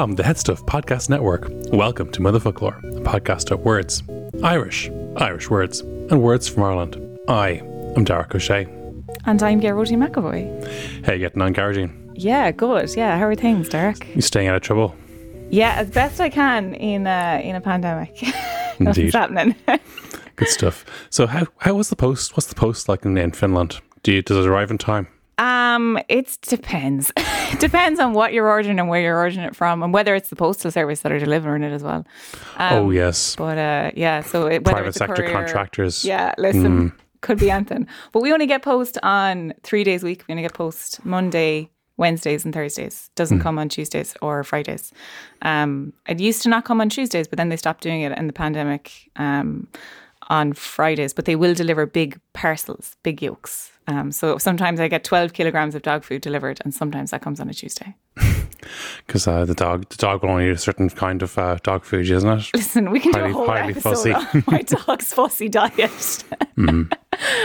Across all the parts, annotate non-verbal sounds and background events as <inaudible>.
From the Headstuff Podcast Network, welcome to Motherfoclóir, a podcast of words, Irish, Irish words, and words from Ireland. I am Darach Ó Séaghdha. And I'm Geraldine McAvoy. Hey, getting on, Geraldine? Yeah, good. Yeah, how are things, Darach? You staying out of trouble? Yeah, as best I can in a, in a pandemic. <laughs> Indeed. Happening. Good stuff. So, how how was the post? What's the post like in, in Finland? Do you, does it arrive in time? Um, it depends. <laughs> depends on what you're ordering and where you're ordering it from, and whether it's the postal service that are delivering it as well. Um, oh yes, But uh, yeah, so it, private sector courier- contractors. Yeah, listen, could be anything. But we only get post on three days a week. We only get post Monday, Wednesdays, and Thursdays. Doesn't come on Tuesdays or Fridays. Um, it used to not come on Tuesdays, but then they stopped doing it in the pandemic um, on Fridays. But they will deliver big parcels, big yolks. Um, so sometimes I get 12 kilograms of dog food delivered, and sometimes that comes on a Tuesday. <laughs> because uh, the dog the dog will only eat a certain kind of uh, dog food, isn't it? Listen, we can Highly- do a whole episode fussy. on my <laughs> dog's fussy diet. Mm-hmm.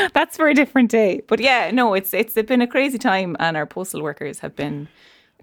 <laughs> That's for a different day. But yeah, no, it's it's been a crazy time, and our postal workers have been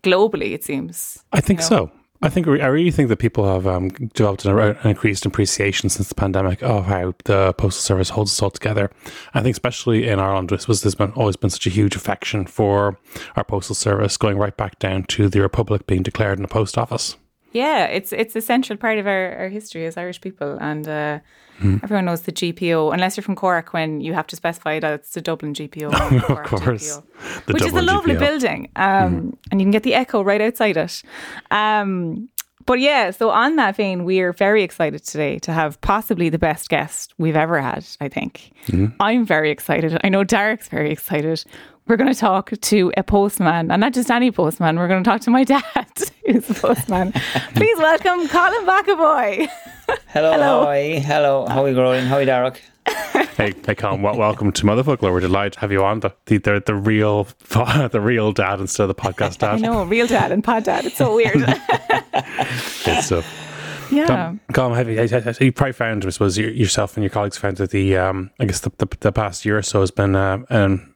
globally. It seems. I think know? so. I think I really think that people have um, developed an, increased appreciation since the pandemic of how the postal service holds us all together. I think especially in Ireland, this was there's been always been such a huge affection for our postal service, going right back down to the republic being declared in the post office. Yeah, it's it's a central part of our, our history as Irish people, and uh, Hmm. everyone knows the GPO. Unless you're from Cork, when you have to specify that it's the Dublin GPO, <laughs> Of course, GPO, which is a lovely GPO. Building, um, and you can get the Echo right outside it. Um, but yeah, so on that vein, we are very excited today to have possibly the best guest we've ever had. I think Mm-hmm. I'm very excited. I know Darach's very excited. We're going to talk to a postman, and not just any postman. We're going to talk to my <laughs> dad, who's a postman. <laughs> Please welcome Colin McAvoy. Hello, Hello. how are you? Hello, how are you growing? How are you, Darach? <laughs> Hey, hey, Colin, wel- welcome to Motherfoclóir. We're delighted to have you on the the, the, the real the real dad instead of the podcast dad. I dad. know, real dad and pod dad. It's so weird. Good stuff. yeah. Colin, have you, have you- you probably found, I suppose, yourself and your colleagues found that the, um, I guess the, the, the past year or so has been, uh, um,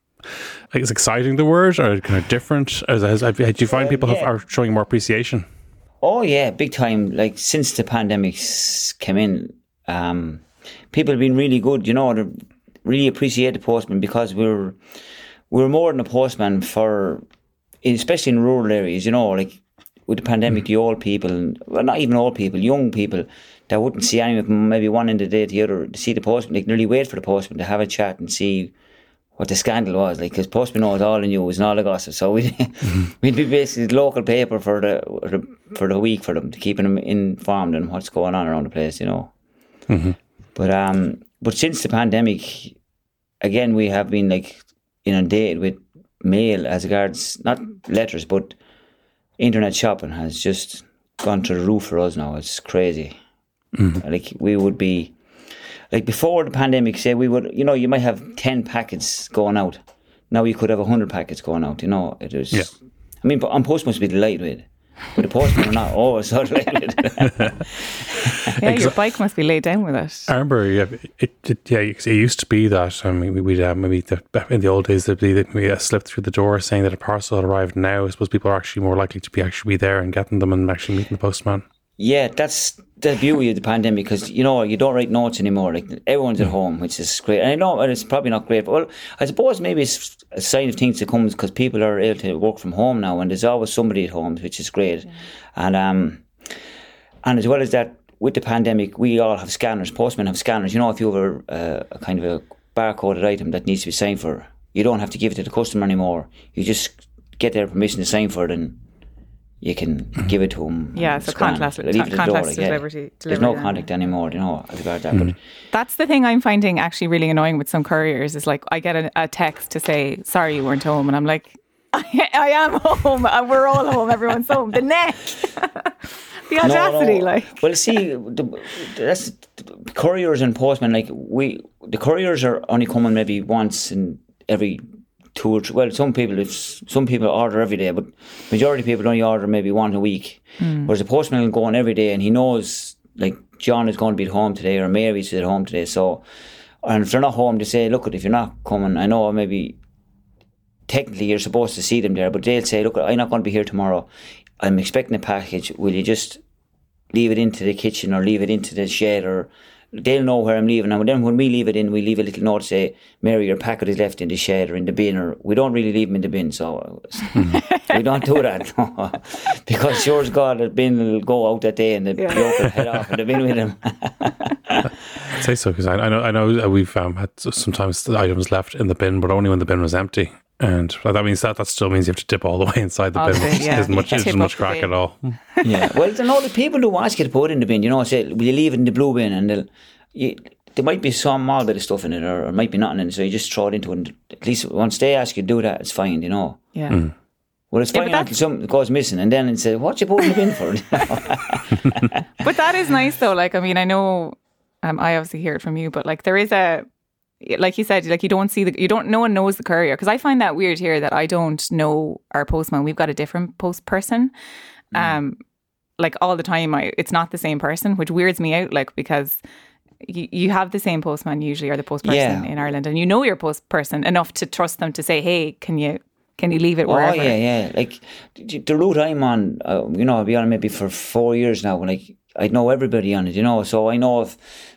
I guess, exciting the word or kind of different? As, as, have do you find people have, yeah. are showing more appreciation? Oh yeah, big time. Like since the pandemics came in, um, people have been really good. You know, they really appreciate the postman because we're we're more than a postman for, especially in rural areas. You know, like with the pandemic, the old people, well, not even old people, young people that wouldn't see anyone from maybe one end of the day to the other to see the postman. They nearly wait for the postman to have a chat and see what the scandal was. Like, because postman knows all the news and all the gossip, so we'd, <laughs> we'd be basically the local paper for the, for the week for them to keeping them informed on what's going on around the place. You know. But um, but since the pandemic, again, we have been like inundated with mail as regards not letters, but internet shopping has just gone to the roof for us now. It's crazy. Like we would be, like before the pandemic, say we would, you know, you might have ten packets going out. Now you could have hundred packets going out. You know, it was. Yeah. I mean, but I'm post must be delighted with, it. but the postmen are not always so delighted. with it. <laughs> Yeah, your bike must be laid down with it. I remember, yeah, it, it, yeah, it used to be that. I mean, we- we'd uh, maybe the, in the old days, there'd be maybe a slip through the door saying that a parcel had arrived. Now, I suppose people are actually more likely to be actually be there and getting them and actually meeting the postman. Yeah, that's the beauty of the pandemic because you know you don't write notes anymore. Like everyone's at home, which is great. And I know it's probably not great, but well, I suppose maybe it's a sign of things to come because people are able to work from home now, and there's always somebody at home, which is great. And um, and as well as that, with the pandemic, we all have scanners. Postmen have scanners. You know, if you have a, uh, a kind of a barcoded item that needs to be signed for, you don't have to give it to the customer anymore. You just get their permission to sign for it, and you can give it to them. Yeah, so contactless, contactless delivery. There's no contact anymore, you know, as regard that. Mm. But that's the thing I'm finding actually really annoying with some couriers is like I get a, a text to say sorry you weren't home, and I'm like <laughs> I, I am home, and we're all home. Everyone's home. The neck. <laughs> the audacity, no, no. like. well, see, the, that's the couriers and postmen. Like we, the couriers are only coming maybe once in every two or three, well, some people, if some people order every day, but majority of people only order maybe one a week. Mm. Whereas the postman will go on every day and he knows, like, John is going to be at home today or Mary's at home today. So, and if they're not home, they say, look, if you're not coming, I know maybe technically you're supposed to see them there, but they'll say, look, I'm not going to be here tomorrow. I'm expecting a package. Will you just leave it into the kitchen or leave it into the shed or they'll know where I'm leaving. And then when we leave it in, we leave a little note to say, Mary, your packet is left in the shed or in the bin, or we don't really leave them in the bin. So <laughs> we don't do that. <laughs> because yours God, the bin will go out that day and the yeah. yoke will head off in the bin with him. I'd <laughs> say so because I, I, know I know we've um, had sometimes the items left in the bin, but only when the bin was empty. And that means that that still means you have to dip all the <laughs> way inside the bin, which yeah. isn't much, isn't much crack at all. <laughs> yeah, well, then all the people do ask you to put it in the bin, you know, say, will you leave it in the blue bin? And they'll, you, there might be some small bit of stuff in it, or, or might be nothing in it, so you just throw it into it. At least once they ask you to do that, it's fine, you know. Yeah. Mm. Well, it's fine yeah, until something goes missing, and then it says, "What you put in the bin for?" <laughs> but that is nice, though. Like, I mean, I know, um, I obviously hear it from you, but like, there is a like you said, like you don't see the, you don't, no one knows the courier. Because I find that weird here that I don't know our postman. We've got a different post person. Mm. Um, like all the time, I, it's not the same person, which weirds me out. Like because you, you have the same postman usually, or the post person yeah. in Ireland, and you know your post person enough to trust them to say, "Hey, can you can you leave it wherever?" Oh yeah, yeah. Like the route I'm on, uh, you know, I'll be on maybe for four years now. Like I know everybody on it, you know. So I know if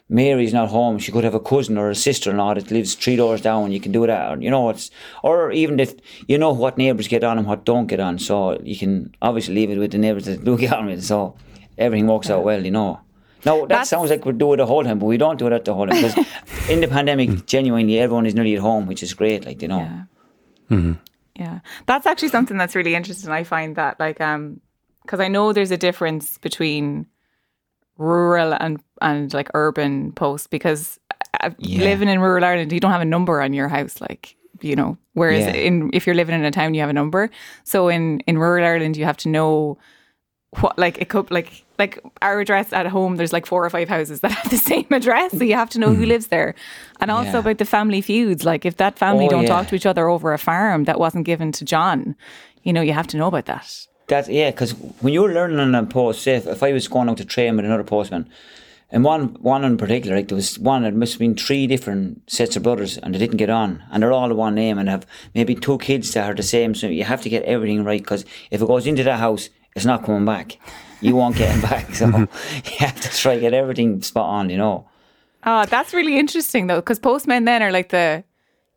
Mary's not home, she could have a cousin or a sister-in-law that lives three doors down. You can do that, you know. It's or even if you know what neighbours get on and what don't get on, so you can obviously leave it with the neighbours that do <laughs> get on with. It, so everything works out well, you know. No, that That's, sounds like we do it the whole time, but we don't do it at the whole time because <laughs> in the pandemic, genuinely, everyone is nearly at home, which is great. Like you know. Yeah. Mm-hmm. Yeah, that's actually something that's really interesting. I find that like um because I know there's a difference between rural and and like urban posts because uh, yeah. living in rural Ireland, you don't have a number on your house, like you know. Whereas yeah. in if you're living in a town, you have a number. So in in rural Ireland, you have to know what like it could like like our address at home. There's like four or five houses that <laughs> have the same address, so you have to know who hmm. lives there. And also yeah. about the family feuds, like if that family oh, don't talk to each other over a farm that wasn't given to John, you know, you have to know about that. That yeah, because when you're learning on a post, say if, if I was going out to train with another postman, and one one in particular, like there was one, it must have been three different sets of brothers, and they didn't get on, and they're all the one name, and have maybe two kids that are the same. So you have to get everything right, because if it goes into that house, it's not coming back. You won't get it <laughs> back. So mm-hmm. <laughs> you have to try get everything spot on. You know. Oh, that's really interesting though, because postmen then are like the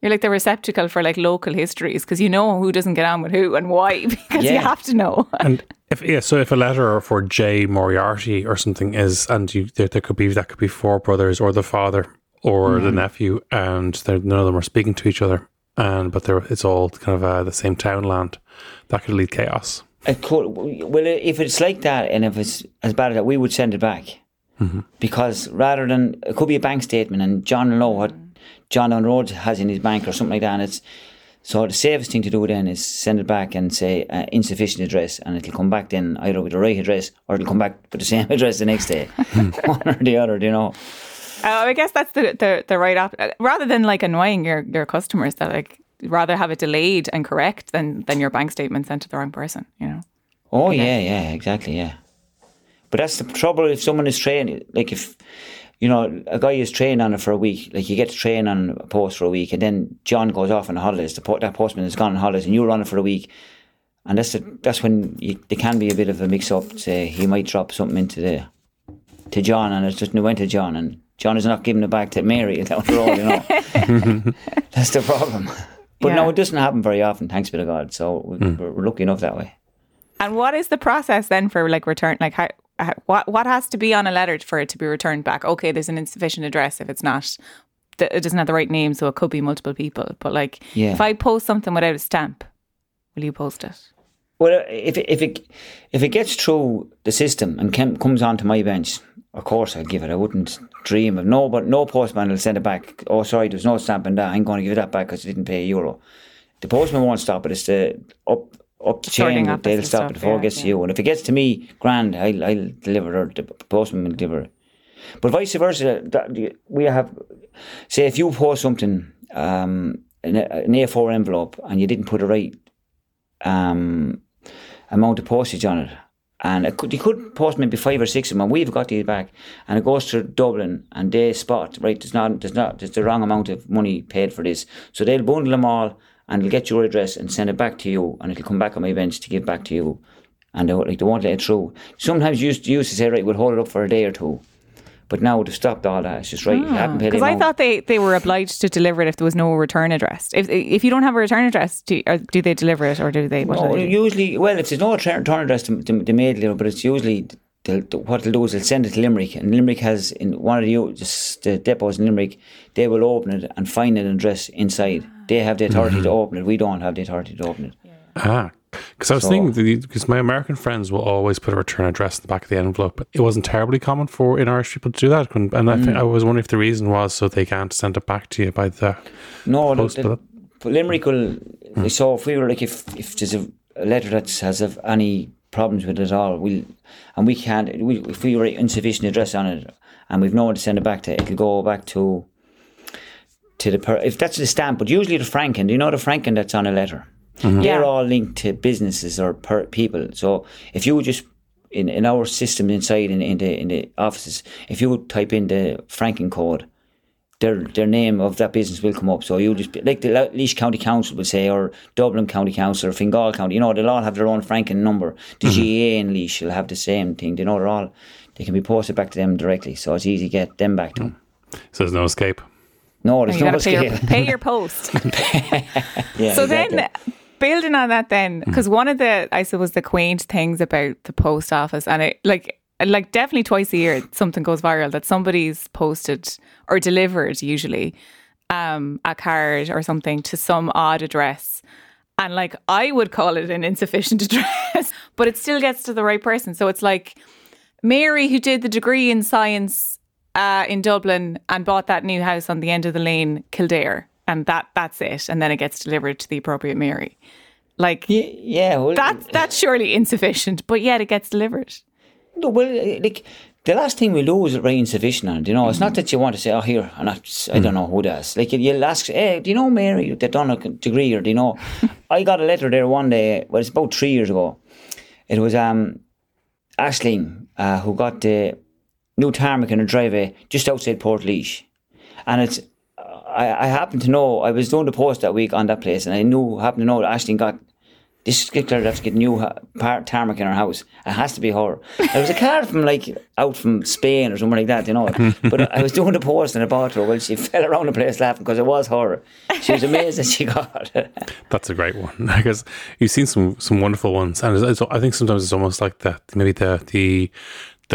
you're like the receptacle for like local histories because you know who doesn't get on with who and why <laughs> because yeah. you have to know. <laughs> and if yeah, so if a letter for J Moriarty or something is, and you there, there could be that could be four brothers or the father or mm. the nephew, and none of them are speaking to each other, and but they're it's all kind of uh, the same townland. That could lead chaos. It could. Well, if it's like that, and if it's as bad as that, we would send it back. Mm-hmm. Because rather than it could be a bank statement, and John will know what John on Road has in his bank or something like that. And it's so the safest thing to do then is send it back and say uh, insufficient address, and it'll come back then either with the right address or it'll come back with the same <laughs> address the next day, <laughs> one or the other. You know. Oh, I guess that's the the, the right op- rather than like annoying your your customers that like rather have it delayed and correct than than your bank statement sent to the wrong person. You know. Oh yeah, yeah, exactly, yeah. But that's the trouble if someone is trained, like if you know, a guy is training on it for a week. Like you get to train on a post for a week, and then John goes off on holidays. The that postman has gone on holidays, and you run it for a week, and that's the, that's when you, there can be a bit of a mix up. Say he might drop something into the to John, and it's just it went to John, and John is not giving it back to Mary down the road. You know, <laughs> that's the problem. But yeah. no, it doesn't happen very often. Thanks be to God. So mm. we're, we're lucky enough that way. And what is the process then for like return? Like how Uh, what what has to be on a letter for it to be returned back? Okay, there's an insufficient address if it's not. It doesn't have the right name, so it could be multiple people. But like, yeah. if I post something without a stamp, will you post it? Well, if it, if it if it gets through the system and cam- comes onto my bench, of course I'll give it. I wouldn't dream of no, but no postman will send it back. Oh, sorry, there's no stamp in that. I'm going to give it that back because I didn't pay a euro. The postman won't stop it. It's the up up the chain office they'll stop stuff, it before yeah, it gets to you. And if it gets to me, grand, I'll, I'll deliver it. The postman will deliver it. But vice versa, that, we have say if you post something um, an, an A4 envelope and you didn't put the right um, amount of postage on it. And it could, you could post maybe five or six of them, and we've got these back, and it goes to Dublin, and they spot right. There's not, there's not, there's the wrong amount of money paid for this, so they'll bundle them all, and they'll get your address and send it back to you, and it'll come back on my bench to give back to you, and they, won't- like they won't let it through. Sometimes you used, used to say right, we'll hold it up for a day or two, but now they've stopped all that. It's just right, you haven't ah, paid. Because the I thought they, they were obliged to deliver it if there was no return address. If if you don't have a return address, do, or do they deliver it or do they? What No, do they usually, well, if there's no return return address, they, may deliver, but it's usually they'll, what they'll do is they'll send it to Limerick, and Limerick has in one of the, just the depots in Limerick, they will open it and find an address inside. They have the authority to open it. We don't have the authority to open it. Ah, because I was So- thinking because my American friends will always put a return address in the back of the envelope. But it wasn't terribly common for in Irish people to do that, and and I Mm. think I was wondering if the reason was so they can't send it back to you by the No, the, post. the, but but Limerick will. So if we were like, if if there's a, a letter that has of any problems with it at all, we'll and we can't. We, if we write insufficient address on it, and we've no one to send it back to, it'll go back to to the per, if that's the stamp. But usually the franking. Do you know the franking that's on a letter? Mm-hmm. They're all linked to businesses or per people. So if you just in, in our system inside in, in the in the offices, if you would type in the franking code, their their name of that business will come up. So you just be, like the Le- Laois County Council would say, or Dublin County Council, or Fingal County. You know, they'll all have their own franking number. The mm-hmm. GAA in Laois will have the same thing. They know they're all. They can be posted back to them directly, so it's easy to get them back to mm-hmm. them. so there's no escape. No, there's no pay your, pay your post. <laughs> Yeah, so exactly. then building on that then because one of the i suppose the quaint things about the post office and it like like definitely twice a year something goes viral that somebody's posted or delivered usually um a card or something to some odd address and like i would call it an insufficient <laughs> address but it still gets to the right person so it's like mary who did the degree in science uh, in Dublin and bought that new house on the end of the lane, Kildare, and that that's it. And then it gets delivered to the appropriate Mary. Like yeah, yeah well, that's that's surely insufficient, but yet it gets delivered. No, well, like the last thing we do is write insufficient on it. You know, it's not that you want to say, "Oh, here," and that's, I don't know who does. Like you'll ask, "Hey, do you know Mary that done a degree?" Or do you know? <laughs> I got a letter there one day. Well, it's about three years ago. It was um, Ashling uh, who got the new tarmac in her driveway eh, just outside Port and it's. I, I happen to know I was doing the post that week on that place, and I knew happened to know that Ashling got this particular that's get new ha- par- tarmac in her house. It has to be her. There was a car from like out from Spain or something like that, you know. <laughs> But I was doing the post and I bought her. Well, she <laughs> fell around the place laughing because it was her. She was amazed that she <laughs> got it. That's a great one because you've seen some some wonderful ones, and it's, it's, I think sometimes it's almost like that. Maybe the the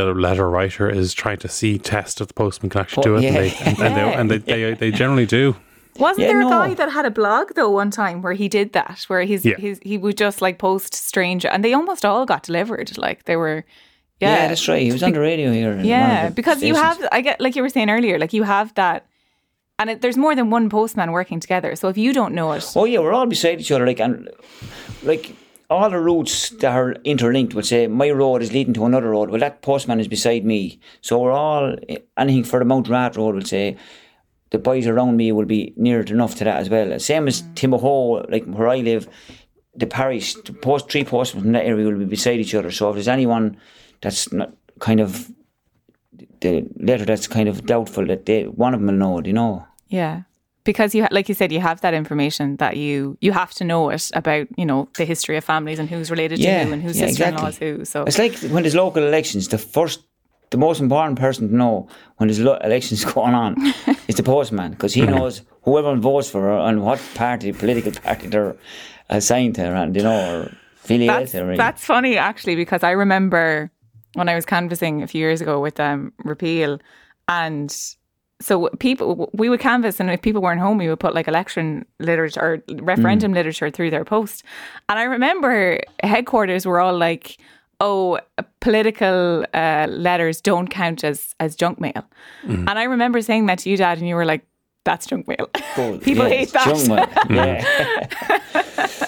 the letter writer is trying to see test if the postman can actually do it, yeah. and, they, and, and, they, and they, they they generally do. Wasn't Yeah, there a no. guy that had a blog though one time where he did that, where he's, Yeah. he's he would just like post strange, and they almost all got delivered. Like they were, yeah, Yeah, that's right. He was on the radio here. Yeah, of the because you have, I get, like you were saying earlier, like you have that, and it, there's more than one postman working together. So if you don't know it, Oh yeah, we're all beside each other, like and like all the routes that are interlinked would say my road is leading to another road. Well, that postman is beside me, so we're all eh, anything for the Mountrath road would say the boys around me will be near enough to that as well. Same as mm. Timahoe, like where I live, the parish, the post three postmen from that area will be beside each other. So if there's anyone that's not kind of the letter that's kind of doubtful, that they one of them will know. You know? yeah, because you, like you said, you have that information that you you have to know it about, you know, the history of families and who's related Yeah, to who and whose yeah, sister-in-law exactly. is who. So It's like when there's local elections, the first, the most important person to know when there's lo- elections <laughs> going on is the postman because he knows whoever votes for her and what party, political party they're assigned to, and you know, or affiliated that's to. That's funny actually because I remember when I was canvassing a few years ago with um, repeal, and so people we would canvass and if people weren't home we would put like election literature or referendum mm. literature through their post. And i remember headquarters were all like oh political uh, letters don't count as as junk mail. Mm. And i remember saying that to you dad and you were like that's junk mail. <laughs> People hate that. junk mail. <laughs> Yeah. Mm. <laughs>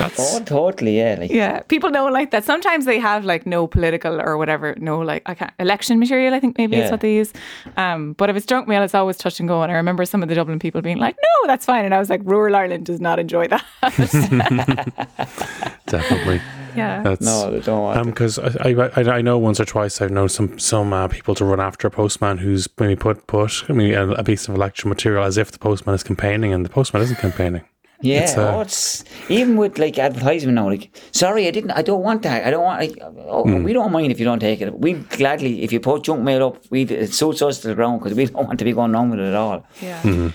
That's oh, totally. Yeah. Like, yeah people don't like that sometimes they have like no political or whatever no like i can't election material i think maybe is what they use um but if it's junk mail it's always touch and go and i remember some of the dublin people being like no that's fine and i was like rural ireland does not enjoy that <laughs> <laughs> definitely. yeah That's, No, they don't want Um, because I, I I know once or twice I've known some some uh, people to run after a postman who's maybe put put I mean a, a piece of election material as if the postman is campaigning and the postman isn't campaigning. Yeah, It's, uh, oh, it's even with like advertisement now. Like, sorry, I didn't. I don't want that. I don't want. Like, oh, Hmm. we don't mind if you don't take it. We gladly, if you put junk mail up, we it suits us to the ground because we <laughs> don't want to be going on with it at all. yeah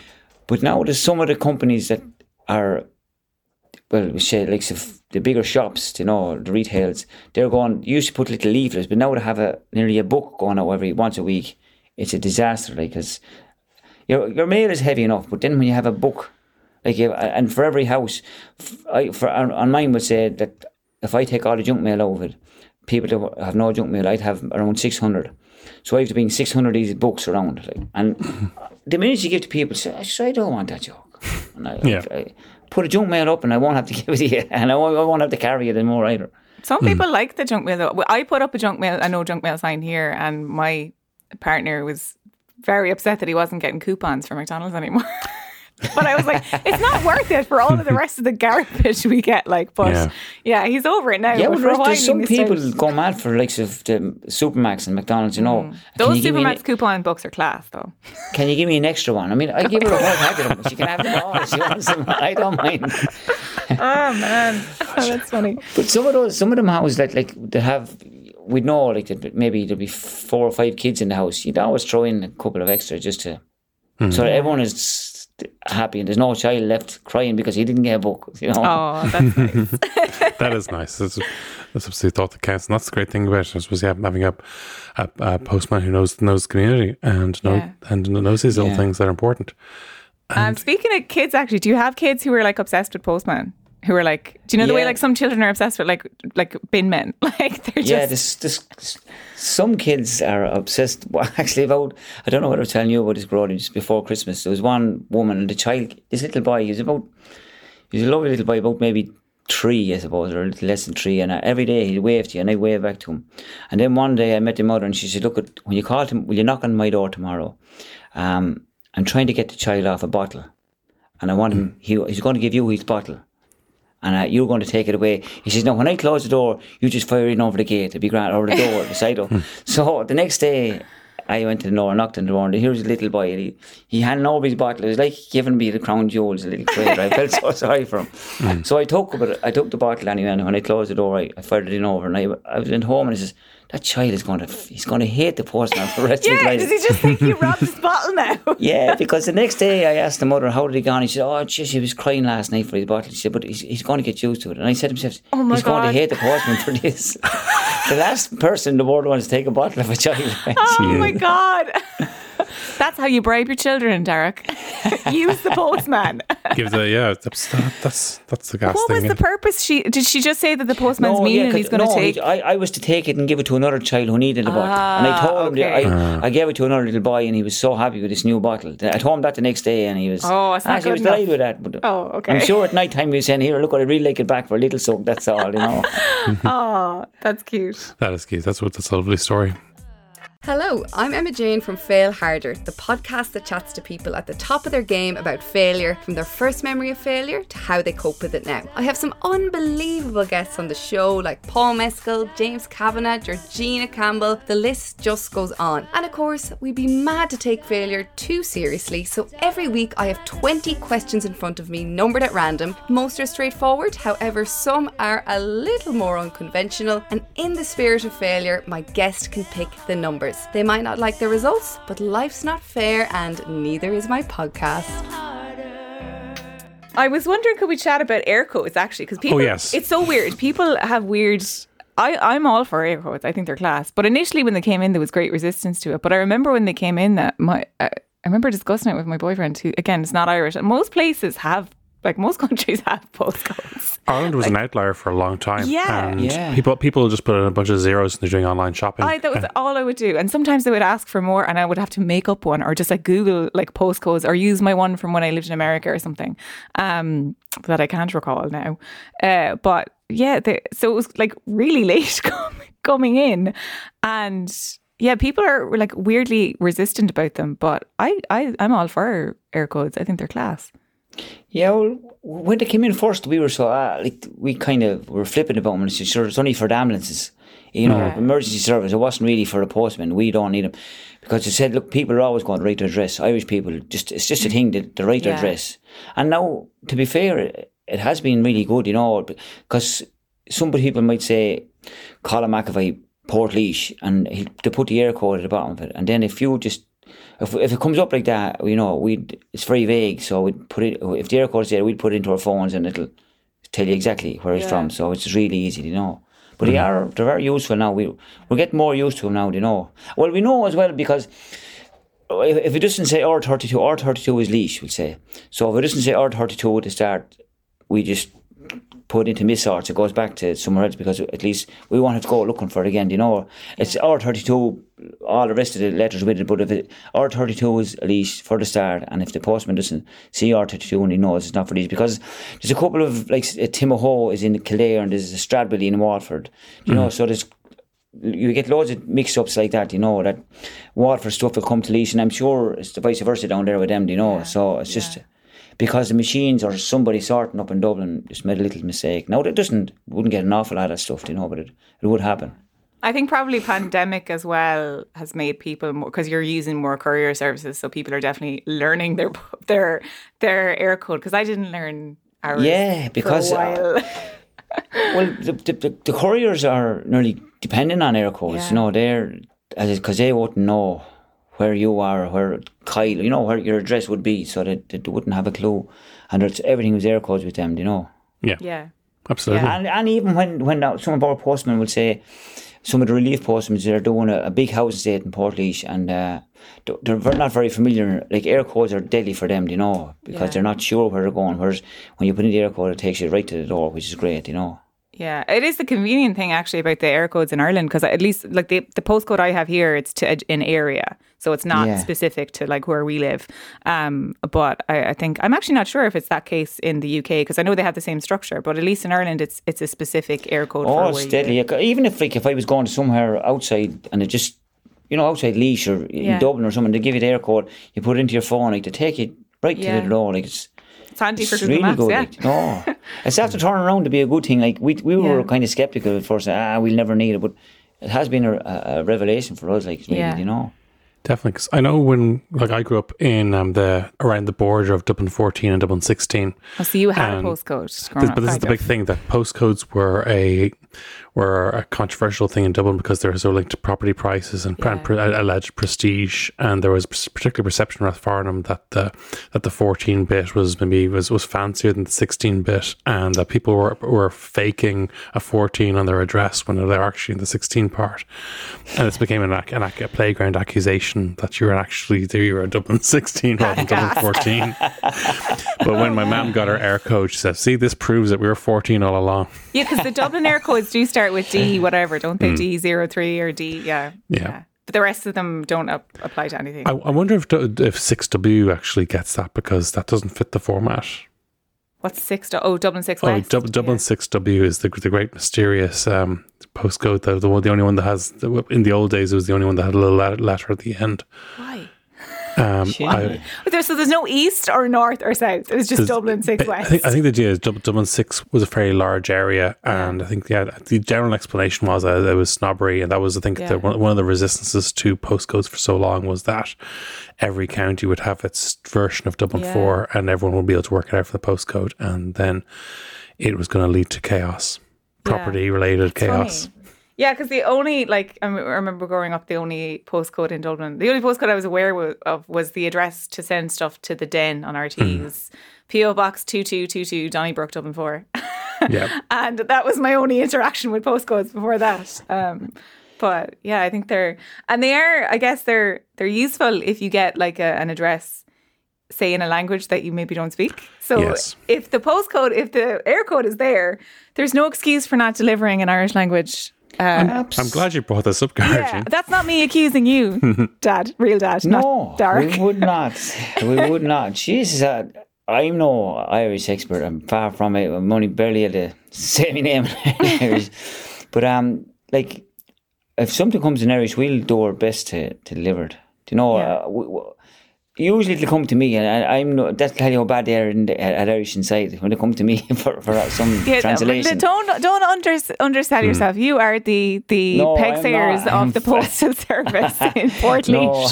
But now there's some of the companies that are, well, we say like so the bigger shops, you know, the retails. They're going. You used to put little leaflets, but now they have a nearly a book going out every once a week. It's a disaster, like because your your mail is heavy enough, but then when you have a book, like you, and for every house, I, for on, on mine would say that if I take all the junk mail out of it, people that have no junk mail, I'd have around six hundred. So I have to bring six hundred of these books around, like, and <laughs> the minute you give to people, say, "I don't want that joke," and I, Yeah. I, put a junk mail up, and I won't have to <laughs> give it to you, and I won't, I won't have to carry it anymore either. Some hmm. people like the junk mail. Though. I put up a junk mail, a no junk mail sign here, and my partner was very upset that he wasn't getting coupons for McDonald's anymore. <laughs> but I was like, it's not worth it for all of the <laughs> rest of the garbage we get. Like, but Yeah. yeah, he's over it now. Yeah, but well, for there's, while there's he some people out. go mad for likes of the Supermax and McDonald's. You know, Mm. Those you give me an- coupon books are class, though. Can you give me an extra one? I mean, I give her a whole packet of them. She can have them all. She wants them. I don't mind. <laughs> Oh man, <laughs> that's funny. But some of those, some of them houses that like they have, we know like that maybe there'll be four or five kids in the house. You'd always throw in a couple of extra just to, so everyone is happy and there's no child left crying because he didn't get a book. <laughs> You know. Oh, that's nice. <laughs> that is nice. That's, that's obviously thought that counts, and that's the great thing about it. I suppose yeah, having a, a, a postman who knows knows the community and know Yeah. and knows these little Yeah. things that are important. Um, speaking of kids, actually, do you have kids who are like obsessed with Postman? Who are like, do you know the way like some children are obsessed with like like bin men? <laughs> Like they're just Yeah, this, this, some kids are obsessed. <laughs> Well, actually, about I don't know what I was telling you about this growing just before Christmas. There was one woman and the child, this little boy. He was about, he was a lovely little boy, about maybe three, I suppose, or a little less than three. And uh, every day he'd wave to you, and I'd wave back to him. And then one day I met the mother, and she said, "Look, at, when you call him, will you knock on my door tomorrow? Um, I'm trying to get the child off a bottle, and I want him. He, he's going to give you his bottle." And uh, you're going to take it away. He says, no, when I close the door, you just fire in over the gate. It'd be grand, over the door, the side door. So the next day, I went to the door, knocked on the door, and here's a little boy. And he, he handed over his bottle. It was like giving me the crown jewels, a little crate. I felt so <laughs> sorry for him. So I took it, I took the bottle anyway, and when I closed the door, I, I fired it in over, and I, I was in home, and he says, that child is going to, he's going to hate the postman for the rest of his life. yeah. Does he just think you <laughs> robbed his bottle now? <laughs> Yeah, because the next day I asked the mother, how did he go and He said, oh, geez, he was crying last night for his bottle. She said, but he's, he's going to get used to it. And I said to himself, Oh my he's going to hate the postman for this. <laughs> the last person in the world wants to take a bottle of a child. Oh my god. That's how you bribe your children, Darach. <laughs> Use the postman. Give the yeah, that's that's that's the gas what thing. was yeah. the purpose? She did she just say that the postman's mean yeah, and 'cause- he's going to no, take? he- I, I was to take it and give it to another child who needed a bottle. and I Ah, told him, that okay. I, I gave it to another little boy and he was so happy with this new bottle. I told him that the next day and he was, Oh, it's not actually, he was good enough. delighted with that. But Oh, okay. I'm sure at night time he was saying, here, look, I really like it back for a little soak, that's all, you know. oh, <laughs> that's cute. That is cute. That's what that's a lovely story. Hello, I'm Emma Jane from Fail Harder, the podcast that chats to people at the top of their game about failure, from their first memory of failure to how they cope with it now. I have some unbelievable guests on the show like Paul Mescal, James Kavanagh, Georgina Campbell, the list just goes on. And of course, we'd be mad to take failure too seriously, so every week I have 20 questions in front of me, numbered at random. Most are straightforward, however, some are a little more unconventional, and in the spirit of failure, my guest can pick the numbers. They might not like the results, but life's not fair, and neither is my podcast. I was wondering, could we chat about Eircodes actually? Because people, yes. it's so weird. People have weird. I, I'm all for Eircodes. I think they're class. But initially, when they came in, there was great resistance to it. But I remember when they came in, that my uh, I remember discussing it with my boyfriend, who again is not Irish, and most places have like most <laughs> countries have postcodes. Ireland was an outlier for a long time. Yeah. and Yeah. people people just put in a bunch of zeros and they're doing online shopping. I that was Uh, all I would do, and sometimes they would ask for more, and I would have to make up one or just like Google like postcodes or use my one from when I lived in America or something um, that I can't recall now. Uh, but yeah, they, so it was like really <laughs> late coming in, and yeah, people are like weirdly resistant about them. But I, I I'm all for Eircodes. I think they're class. Yeah, well, when they came in first, we were so uh, like we kind of were flipping about them. and said, Sure, it's only for the ambulances, you know, Yeah. emergency service. It wasn't really for the postman. We don't need them because they said, look, people are always going to write their address. Irish people, just it's just a thing that they write their Yeah. address. And now, to be fair, it, it has been really good, you know, because some people might say, Colin McAvoy, Portlaoise, and he, they put the Eircode at the bottom of it, and then if you just if, if it comes up like that, you know, we would it's very vague. So we'd put it if the Eircode is there, we'd put it into our phones and it'll tell you exactly where it's Yeah. from. So it's really easy to know. But they mm-hmm. are they're very useful now. We we're getting more used to them now. You know. Well, we know as well because if, if it doesn't say R thirty two, R thirty two is Laois. We'll say. So if it doesn't say R thirty two at the start, we just put into missorts. It goes back to somewhere else because at least we won't have to go looking for it again. You know, it's R thirty two. All the rest of the letters with it, but if it R thirty two is at least for the start, and if the postman doesn't see R thirty two and he knows it's not for these, because there's a couple of like uh, Timahoe is in Kildare and there's a Stradbally in Waterford. You know, so there's you get loads of mix ups like that, you know, that Waterford stuff will come to Laois, and I'm sure it's the vice versa down there with them, you know. so it's just because the machines or somebody sorting up in Dublin just made a little mistake. Now, it doesn't, wouldn't get an awful lot of stuff, you know, but it, it would happen. I think probably pandemic as well has made people more because you're using more courier services, so people are definitely learning their <laughs> their their Eircode. Because I didn't learn ours. Yeah, because, for a uh. <laughs> Well, the, the, the, the couriers are nearly dependent on Eircodes, Yeah. you know, they're, because they wouldn't know where you are, where Kyle, you know, where your address would be, so that they, wouldn't have a clue. And it's, everything was Eircodes with them, you know. yeah, yeah, absolutely. And and even when when some of our postmen would say, some of the relief postmen they're doing a, a big house estate in Portlaoise and uh, th- they're not very familiar. Like Eircodes are deadly for them, you know, because Yeah. they're not sure where they're going. Whereas when you put in the Eircode, it takes you right to the door, which is great, you know. Yeah. It is the convenient thing actually about the Eircodes in Ireland because at least like the the postcode I have here, it's to an area, so it's not Yeah. specific to like where we live. Um, but I, I think I'm actually not sure if it's that case in the UK because I know they have the same structure, but at least in Ireland, it's it's a specific Eircode. Oh, it's deadly. Even if like if I was going to somewhere outside and it just, you know, outside Laois or Yeah. in Dublin or something, they give you the Eircode, you put it into your phone, like they take you right Yeah. to the door, like it's. It's handy for Google really Maps. good. yeah. Like, no, <laughs> it's after turning around to be a good thing. Like we we were Yeah. kind of skeptical at first. Ah, we'll never need it, but it has been a, a a revelation for us. Like really, Yeah. you know. Definitely, because I know when like I grew up in um, the around the border of Dublin 14 and Dublin 16. Oh, so you had And a postcode. This, but this is the big thing that postcodes were a were a controversial thing in Dublin because they were so linked to property prices and, Yeah. pre- alleged prestige, and there was particular perception around Farnham that the that the 14 bit was maybe was, was fancier than the 16 bit, and that people were were faking a 14 on their address when they're actually in the 16 part, and this became an, an a playground accusation that you were actually you were a Dublin <laughs> 16 rather than Dublin 14. <laughs> but when my oh, mum got her Eircode, she said, "See, this proves that we were 14 all along." Yeah, because the Dublin Eircodes do start with D, <laughs> whatever, don't they? D zero three or D, yeah, Yeah. But the rest of them don't up, apply to anything. I, I wonder if if six W actually gets that because that doesn't fit the format. What's six? Du- oh, Dublin six Oh, West. Dub, Dublin six W is the the great mysterious um, postcode. The the, one, the only one that has in the old days it was the only one that had a little letter at the end. Why? Um, I, But there's, so there's no east or north or south. It was just Dublin six I think, I think the idea is Dub- Dublin Six was a very large area, and I think yeah, the general explanation was that it was snobbery, and that was I think Yeah. the, one, one of the resistances to postcodes for so long was that every county would have its version of Dublin Yeah. Four, and everyone would be able to work it out for the postcode, and then it was going to lead to chaos, property related chaos. Funny. Yeah, because the only like I remember growing up, the only postcode in Dublin, the only postcode I was aware wa- of was the address to send stuff to the Den on RTÉ. Mm. Was PO Box two two two two Donnybrook Dublin four, <laughs> Yeah, and that was my only interaction with postcodes before that. Um, But yeah, I think they're and they are. I guess they're they're useful if you get like a, an address, say in a language that you maybe don't speak. So Yes. if the postcode, if the Eircode is there, there's no excuse for not delivering an Irish language. Uh, I'm glad you brought this up, yeah, that's not me accusing you, <laughs> Dad, real Dad, No, not Dark. we would not. We <laughs> would not. Jesus, uh, I'm no Irish expert. I'm far from it. I'm only barely able to say my name in <laughs> Irish. But um, like, if something comes in Irish, we'll do our best to, to deliver it. Do you know? Yeah. Uh, we, we, usually it'll come to me, and I, I'm not. That's tell you how bad they are in the, at, at Irish inside when they come to me <laughs> for, for some <laughs> Yeah, translation. don't don't under, undersell hmm. yourself. You are the the No, Peig Sayers of the f- <laughs> postal service in Port No.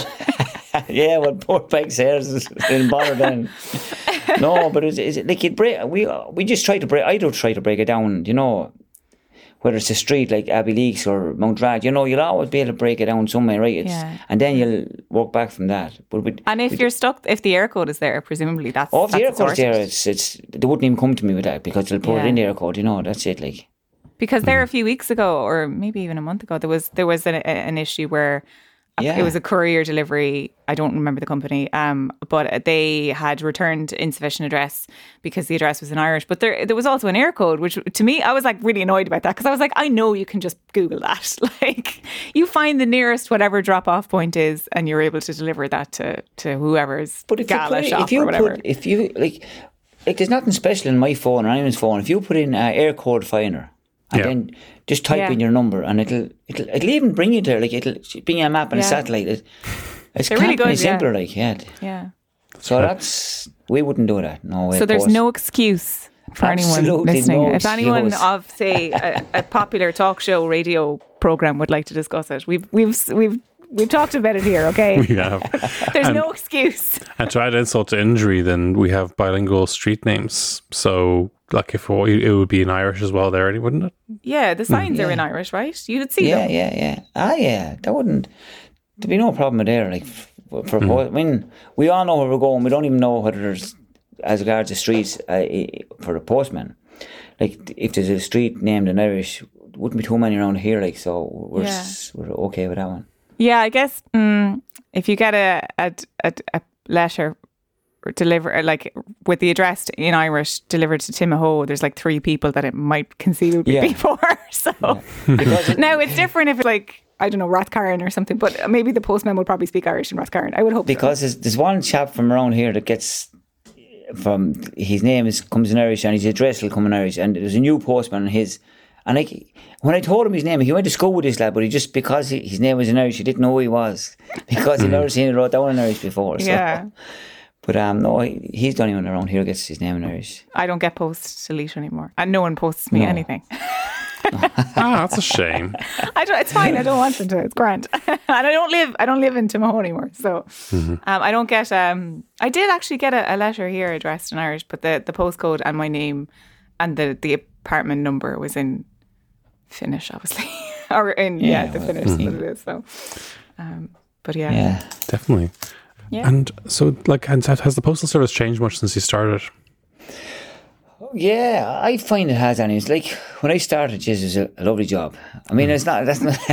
Yeah, well, poor Peig Sayers didn't bother then. no, but it's, it's like it break. We we just try to break. I don't try to break it down. You know, whether it's a street like Abbeyleix or Mountrath, you know, you'll always be able to break it down somewhere, right? It's, Yeah. And then you'll walk back from that. But we, And if you're stuck, if the Eircode is there, presumably that's oh, off the that's Eircode sorted. there, it's it's they wouldn't even come to me with that because they'll put Yeah. it in the Eircode. You know, that's it. Like because there a mm. few weeks ago, or maybe even a month ago, there was there was an, an issue where a- Yeah. it was a courier delivery. I don't remember the company, um, but they had returned insufficient address because the address was in Irish. But there there was also an Eircode, which to me I was like really annoyed about that because I was like, I know you can just Google that. <laughs> like you find the nearest whatever drop off point is, and you're able to deliver that to to whoever's But if you, gala put, shop if you or whatever. put, if you like, like there's nothing special in my phone or anyone's phone. If you put in uh, Eircode finder and Yeah. then just type Yeah. in your number and it'll it'll it'll even bring you there. Like it'll bring you a map and a satellite. It, it's They're can't really be any good, yeah. simpler. Like yeah. yeah. So that's we wouldn't do that. No way. So there's no excuse for anyone listening. no if anyone excuse. of say a, a popular talk show radio program would like to discuss it, we've we've we've we've talked about it here. Okay, <laughs> We have. <laughs> there's no excuse. And to add insult to injury, then we have bilingual street names. So, like, if it would be in Irish as well, there, wouldn't it? Yeah, the signs are in Irish, right? You'd see Yeah, them. yeah, yeah. Yeah. Ah, yeah. That wouldn't. There'd be no problem there. Like f- for, po- I mean, we all know where we're going. We don't even know whether there's as regards the streets uh, for a postman. Like if there's a street named in Irish, wouldn't be too many around here. Like so, we're Yeah. s- we're okay with that one. Yeah, I guess mm, if you get a a, a, a letter deliver uh, like with the address in Irish delivered to Timahoe, there's like three people that it might conceivably Yeah. be <laughs> for. So Because <laughs> now it's different if it's like I don't know Rathcairn or something, but maybe the postman will probably speak Irish in Rathcairn. I would hope so. because there's, there's one chap from around here that gets from his name is comes in Irish and his address will come in Irish and there's a new postman and his and like when I told him his name he went to school with this lad but he just because he, his name was in Irish he didn't know who he was <laughs> because he'd hmm. never seen it wrote down in Irish before so. Yeah. But um no he's the only one around here who gets his name in Irish I don't get posts to Laois anymore, and no one posts me No. anything. <laughs> Ah, that's a shame. <laughs> I don't. It's fine. I don't want them to. It's grand. <laughs> and I don't live. I don't live in Timahoe anymore, so um, I don't get. Um, I did actually get a, a letter here addressed in Irish, but the the postcode and my name and the the apartment number was in Finnish, obviously, or in yeah, Yeah, the well, Finnish that it is. So, um, but yeah, yeah Definitely. Yeah. And so, like, and has the postal service changed much since you started? Yeah, I find it has and it's Like when I started, Jesus, it was a, lovely job. I mean, it's not. That's not. <laughs>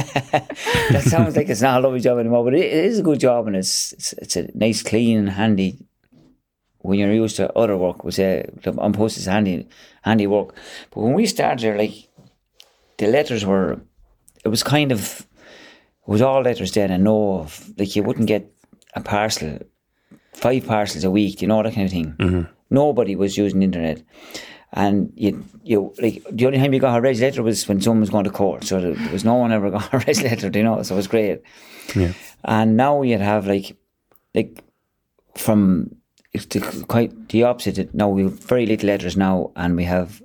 that sounds like it's not a lovely job anymore, but it, it is a good job, and it's it's, it's a nice, clean, and handy. When you're used to other work, was uh, on post is handy, handy work. But when we started there, like the letters were, it was kind of, it was all letters then, and no, like you wouldn't get a parcel, five parcels a week, you know that kind of thing. Nobody was using the internet. And you, you like the only time you got a red letter was when someone was going to court. So there, there was no one ever got a <laughs> red letter, you know. So it was great. Yeah. And now you'd have like, like from it's the, quite the opposite. Now we have very little letters now, and we have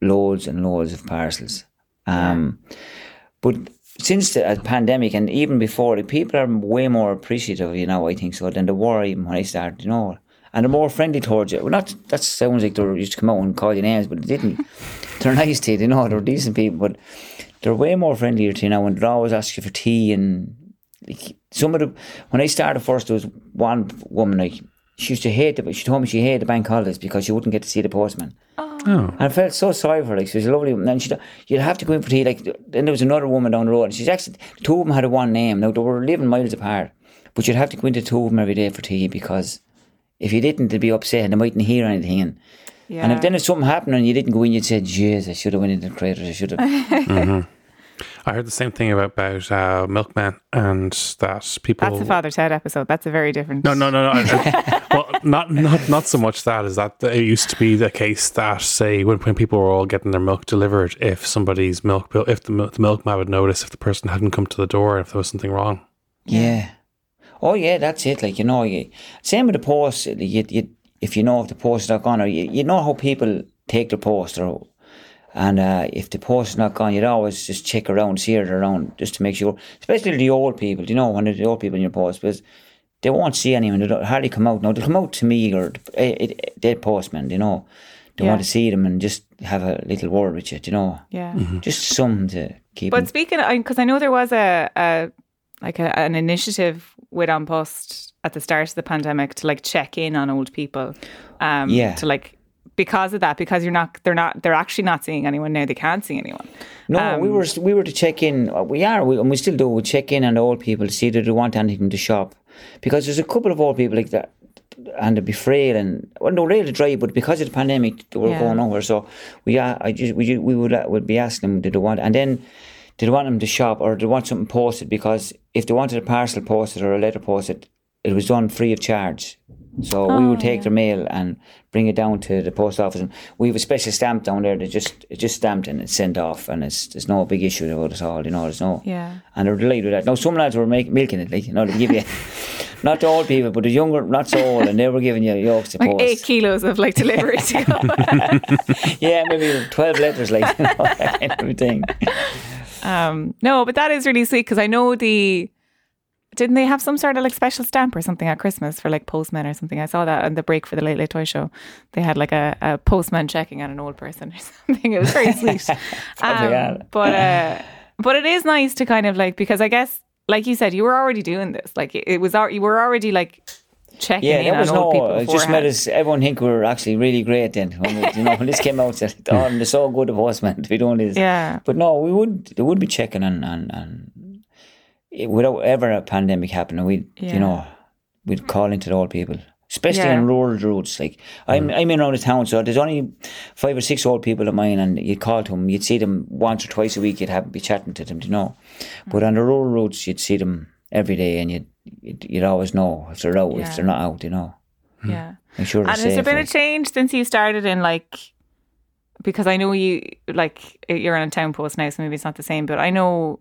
loads and loads of parcels. Um, but since the uh, pandemic and even before, the people are way more appreciative, you know. I think so than they were even when I started, you know. And they're more friendly towards you. Well, not that sounds like they used to come out and call you names, but they didn't. <laughs> they're nice to you, you know. They're decent people, but they're way more friendlier to you now, and they always ask you for tea and like some of the when I started first, there was one woman like she used to hate the. She told me she hated the bank holidays because she wouldn't get to see the postman. Oh. Oh. And I felt so sorry for her. Like she was a lovely woman. And she, you'd have to go in for tea. Like then there was another woman down the road. And she's actually two of them had a one name. Now they were living miles apart, but you'd have to go into two of them every day for tea because if you didn't, they'd be upset and they mightn't hear anything. And, Yeah. and if then if something happened and you didn't go in, you'd say, "Jeez, I should have went into the craters. I should have." <laughs> I heard the same thing about about uh, milkmen and that people. That's the Father Ted episode. That's a very different. No, no, no, no. I- I- well, not not not so much that is that it used to be the case that say when, when people were all getting their milk delivered, if somebody's milk bill, if the, mil- the milkman would notice if the person hadn't come to the door, if there was something wrong. Yeah. Oh yeah, that's it. Like you know, you, same with the post. You, you, if you know if the post is not gone, or you, you know how people take the post, or and uh, if the post is not gone, you'd always just check around, see it around, just to make sure. Especially the old people, you know, when the old people in your post, because they won't see anyone. They don't hardly come out. No, they come out to me or eh, eh, dead postman. You know, they Yeah. want to see them and just have a little word with you. You know, Yeah. just something to keep. But them- speaking, because I know there was a, a like a, an initiative with An Post at the start of the pandemic to like check in on old people. Um, Yeah. To like because of that, because you're not, they're not, they're actually not seeing anyone now. They can't see anyone. No, we Um, were we were to check in. uh, We are, we, and we still do. We check in on the old people to see that they want anything to shop, because there's a couple of old people like that, and they'd be frail and well, no, really dry. But because of the pandemic, they were Yeah. going nowhere. So we, uh, I just we, we would uh, would be asking them, did they want, and then did they want them to shop or did they want something posted? Because if they wanted a parcel posted or a letter posted, it was done free of charge. So we would take their mail and bring it down to the post office, and we have a special stamp down there that just it's just stamped and it's sent off, and it's there's no big issue about it at all. You know, there's no Yeah. and they're delighted with that. Now some lads were make, milking it, like you know, they give you <laughs> not the old people, but the younger, not so old, and they were giving you yokes to Like post. eight kilos of like delivery to go. <laughs> yeah, maybe twelve letters, like <laughs> you know, that kind of thing. Um, no, but that is really sweet because I know the. Didn't they have some sort of like special stamp or something at Christmas for like postmen or something? I saw that on the break for the Late Late Toy Show. They had like a, a postman checking on an old person or <laughs> something. It was very <laughs> sweet. Um, but uh, but it is nice to kind of like because I guess like you said you were already doing this. Like it, it was you were already like checking Yeah, there was no. people It just made us. Everyone think we were actually really great then. When we, you know, when this came out, <laughs> said, "Oh, they're so good postman to be doing this." Yeah. But no, we would. They would be checking and and and it- without ever a pandemic happening, we would Yeah. you know we'd call into the old people, especially Yeah. in rural routes. Like I'm mm. I'm in around the town, so there's only five or six old people of mine, and you'd call to them. You'd see them once or twice a week. You'd have be chatting to them, you know. Mm. But on the rural routes, you'd see them every day, and you'd you'd, you'd always know if they're out, Yeah. if they're not out, you know. Hmm. Yeah. Make sure they're And safe. has there been a change since you started in like? Because I know you like you're on a town post now, so maybe it's not the same. But I know,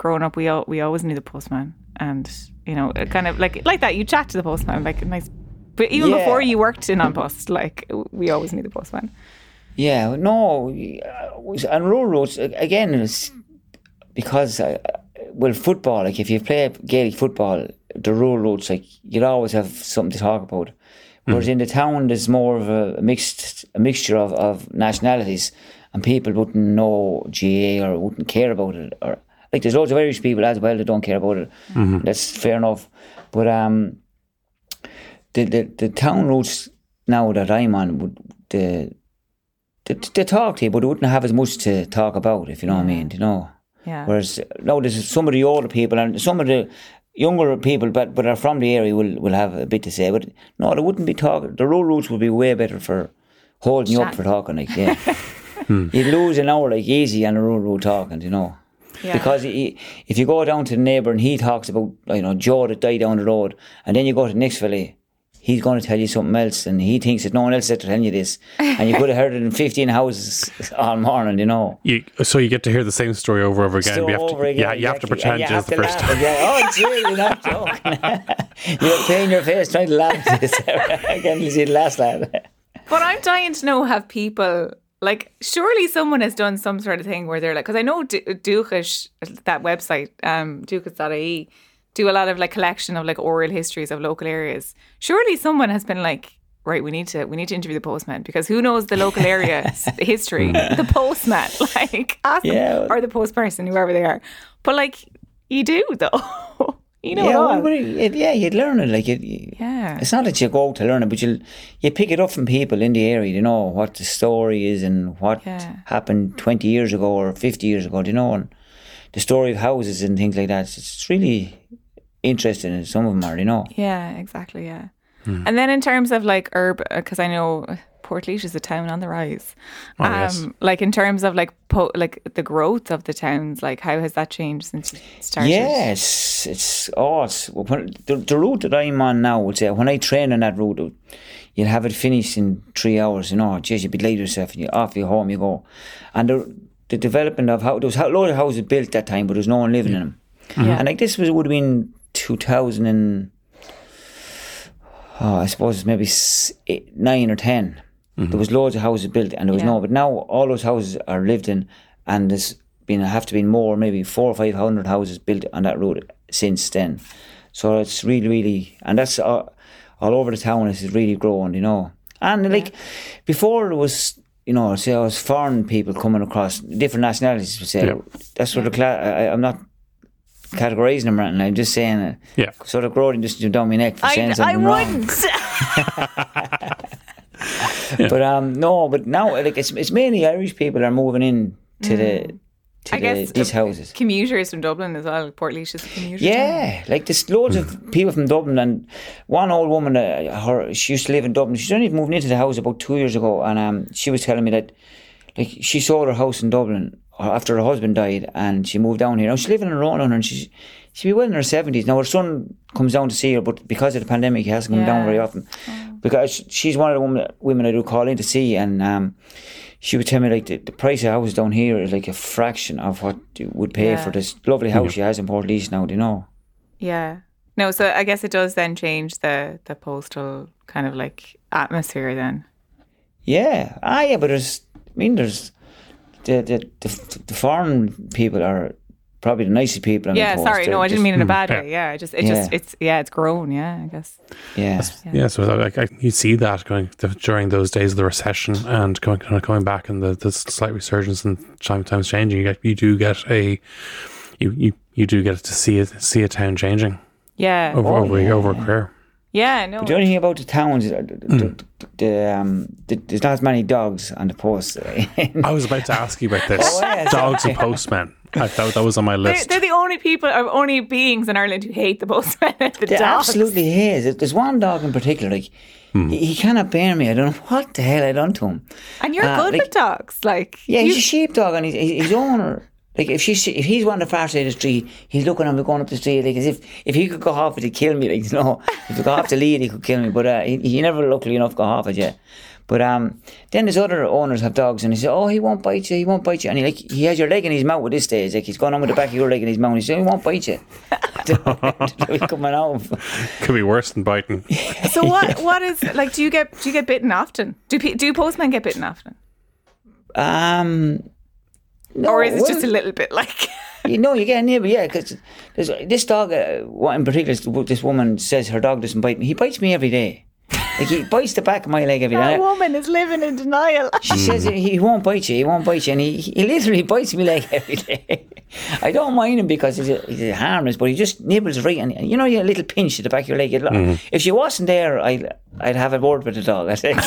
growing up, we all, we always knew the postman, and you know, kind of like like that. You chat to the postman, like nice. But even Yeah. before you worked in An Post, like we always knew the postman. Yeah, no, uh, was- on rural roads again. It's because uh, well, football. Like if you play Gaelic football, the rural roads, like you'd always have something to talk about. Whereas in the town, there's more of a mixed a mixture of, of nationalities, and people wouldn't know GAA or wouldn't care about it. Or like there's loads of Irish people as well that don't care about it. That's fair enough, but um, the the, the town roads now that I'm on would the they, they talk to you, but they wouldn't have as much to talk about, if you know what I mean, you know. Yeah. Whereas now there's some of the older people and some of the younger people, but but are from the area, will will have a bit to say. But no, they wouldn't be talking. The road routes would be way better for holding you up for talking. Like yeah, <laughs> you'd lose an hour like easy on the road road talking, you know. Yeah. Because he, if you go down to the neighbour and he talks about you know Joe that died down the road, and then you go to the next fella, he's going to tell you something else, and he thinks that no one else is telling you this, and you could have heard it in fifteen houses <laughs> all morning, you know. You, so you get to hear the same story over and over again. So you have over to, again, yeah, you have to pretend oh, it's the first have time. to laugh. oh, gee, you're not joking. you're playing your face trying to laugh at this. <laughs> I can't see the last laugh. But I'm dying to know have people like surely someone has done some sort of thing where they're like because I know Du- Dúchas that website um Dúchas.ie do a lot of like collection of like oral histories of local areas. Surely someone has been like right we need to we need to interview the postman because who knows the local area <laughs> history the postman <laughs> like ask them, Yeah. or the postperson, whoever they are but like you do though <laughs> You know yeah, well, it- yeah, you'd learn it. Like it, Yeah. it's not that you go out to learn it, but you you pick it up from people in the area. You know what the story is and what Yeah. happened twenty years ago or fifty years ago. You know, and the story of houses and things like that. It's, it's really interesting. And some of them are, you know. Yeah, exactly. Yeah. Hmm. And then in terms of like urban, because uh, I know Portlaoise is a town on the rise. Oh, yes. Um, like in terms of like po- like the growth of the towns, like how has that changed since you started? Yeah, it's it's oh, it's when, the, the route that I'm on now. Would uh, say when I train on that route, you'll have it finished in three hours. You know, geez, you'd be late yourself, and you off you home you go. And the the development of how there was a lot of houses built that time, but there was no one living in them. Uh-huh. Yeah. And like this was would have been two thousand and oh, I suppose it's maybe eight, nine or 10 There was loads of houses built, and there was Yeah. no. But now all those houses are lived in, and there's been have to be more, maybe four or five hundred houses built on that road since then. So it's really, really, and that's all, all over the town. It's really growing, you know. And like before, it was. You know, say I was foreign people coming across different nationalities. would Say Yeah. that's what the cla- I, I'm not categorizing them, right now. I'm just saying. Uh, Yeah. sort of growing just down my neck for saying I, I something wrong. wouldn't. <laughs> <laughs> <laughs> But um, no, but now like it's it's mainly Irish people are moving in to the to Mm. I the, guess these houses. Commuters from Dublin as well. Portlaoise is a commuter. town. Yeah, like there's loads of people from Dublin, and one old woman, uh, her she used to live in Dublin. She's only moved into the house about two years ago, and um, she was telling me that like she sold her house in Dublin after her husband died, and she moved down here. Now she's living on her own, and she's she'd be well in her seventies. Now her son comes down to see her, but because of the pandemic, he hasn't come down very often. Because she's one of the women, women I do call in to see, and um, she would tell me like the, the price of a house down here is like a fraction of what you would pay Yeah. for this lovely house she has in Port now. Do you know? Yeah. No, so I guess it does then change the the postal kind of like atmosphere then. Yeah, ah, yeah, but there's, I mean, there's the the the, the foreign people are probably the nicest people. On Yeah, the sorry, They're no, I didn't just- mean in a bad hmm. way. Yeah, I just it just Yeah. it's yeah, it's grown. Yeah, I guess. Yeah, Yeah, so like, I, you see that going th- during those days of the recession and going kind of coming back and the, the slight resurgence and time times changing. You get you do get a you you, you do get to see it see a town changing Yeah, over oh, over yeah, over a career. Yeah, no. the only thing about the towns, is, uh, the, Hmm. the, the, um, the, there's not as many dogs on the post. <laughs> I was about to ask you about this. Oh, yeah, Dogs and postmen. I thought that was on my They're, list. they're the only people, or only beings in Ireland who hate the postmen and the They dogs. absolutely is. There's one dog in particular, like Hmm. he, he cannot bear me. I don't know what the hell I done to him. And you're Uh, good like- with dogs, like Yeah, you- he's a sheepdog, and he's, he's his owner. Like if she's if he's on the far side of the street, he's looking at me going up the street like as if if he could go half it, he'd kill me. Like <laughs> you know, if he got off the lead, he could kill me. But uh, he, he never luckily enough got off it yet. But um, then there's other owners have dogs, and he said, "Oh, he won't bite you. He won't bite you." And he like he has your leg in his mouth at this stage. Like he's going on with the back of your leg in his mouth. And he said, "He won't bite you." <laughs> He's coming out. Could be worse than biting. so <laughs> what? What is like? Do you get do you get bitten often? Do do postmen get bitten often, Um, no, or is it just a little bit like? <laughs> You know, you get a neighbour, yeah, because this dog, uh, what in particular, this- this woman says her dog doesn't bite me. He bites me every day. Like he <laughs> bites the back of my leg every day. that woman is living in denial. <laughs> She says he he won't bite you, he won't bite you, and he, he literally bites me leg every day. I don't mind him because he's, a, he's a harmless, but he just nibbles right, and you know, you a little pinch at the back of your leg. you'd If she wasn't there, I'd, I'd have a word with the dog. I think.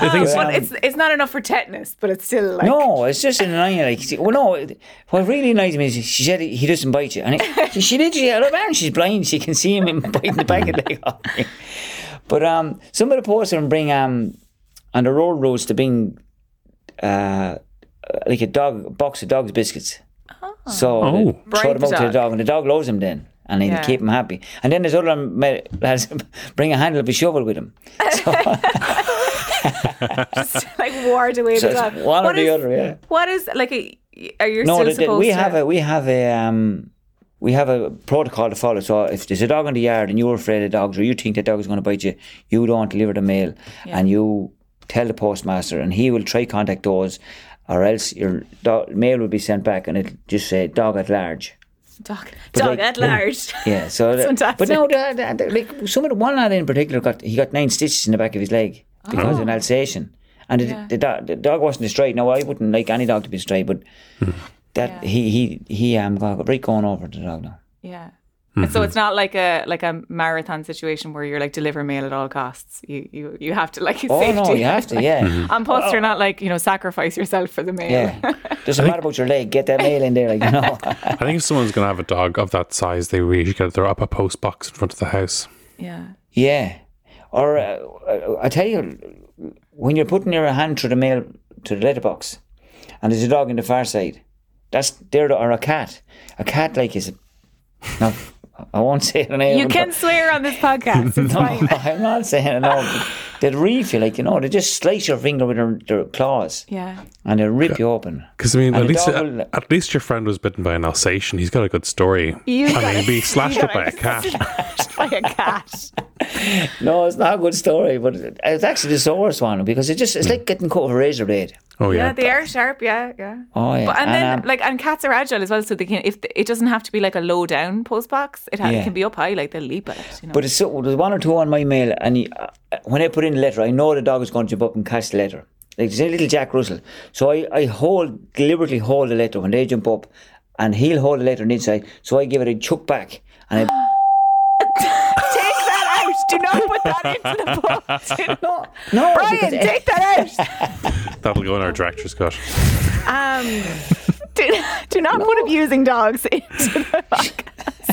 The thing is, Well, it's it's not enough for tetanus, but it's still like No, it's just annoying. Like, see- well, no. What really annoys me is she said he he doesn't bite you, and it, she, she literally, I don't she's blind. She can see him biting the back of the leg off. But um, some of the posts posters bring um on the road roads to bring uh like a dog box of dogs biscuits. So Oh. they throw them the out to the dog. dog, and the dog loves them then. And they Yeah. keep him happy. And then there's other um, ma- <laughs> lads <laughs> bring a handle of a shovel with them. <laughs> <laughs> just like ward away So the dog. one or What the other, yeah. What is like a? Are you No, still supposed we to? have a we have a um we have a protocol to follow. So if there's a dog in the yard and you're afraid of dogs or you think the dog is going to bite you, you don't deliver the mail and you tell the postmaster and he will try contact those, or else your dog, mail will be sent back and it'll just say dog at large. dog, But dog like- at large. Yeah, so That's the- but no, the, the, the- like some of the one lad in particular got he got nine stitches in the back of his leg because of an Alsatian, and the, Yeah. the, dog, the dog wasn't a straight. Now I wouldn't like any dog to be straight, but that Yeah. he he he um got right going over the dog now. Yeah. And so it's not like a like a marathon situation where you're like deliver mail at all costs. You you you have to like <laughs> Oh safety. no, you have to, yeah, <laughs> An Post, you're not like you know sacrifice yourself for the mail. yeah. <laughs> Doesn't matter about your leg. Get that mail in there, like you know. I think if someone's going to have a dog of that size, they really should get their up a post box in front of the house. yeah. Yeah. Or uh, I tell you, when you're putting your hand through the mail to the letterbox, and there's a dog in the far side, that's there or a cat. A cat like is. No, <laughs> I won't say name. You can swear on this podcast. It's <laughs> No, fine. I'm not saying it. No, <laughs> they'd reef you like you know. They just slice your finger with their, their claws, Yeah. and they rip you open. Because I mean, And at least will- at least your friend was bitten by an Alsatian. He's got a good story. You I got mean, be <laughs> slashed up <laughs> by a cat. it. by a cat. No, it's not a good story, but it's actually the sorest one because it just it's like getting cut with a razor blade. Oh Yeah, yeah, they are sharp. Yeah, yeah. Oh yeah, But, and, then, um, like, and cats are agile as well, so they can. If the, it doesn't have to be like a low down post box, it, ha- it can be up high. Like they'll leap at it. You know. But it's so, there's one or two on my mail, and he, uh, when I put in the letter, I know the dog is going to jump up and catch the letter. Like there's a little Jack Russell, so I, I hold deliberately hold the letter when they jump up, and he'll hold the letter on the inside. So I give it a chuck back, and I <laughs> take that out. Do not put that into the box. <laughs> no no Brian, take that out. <laughs> that'll go in our director's cut. Um, do, do not put abusing dogs into the podcast.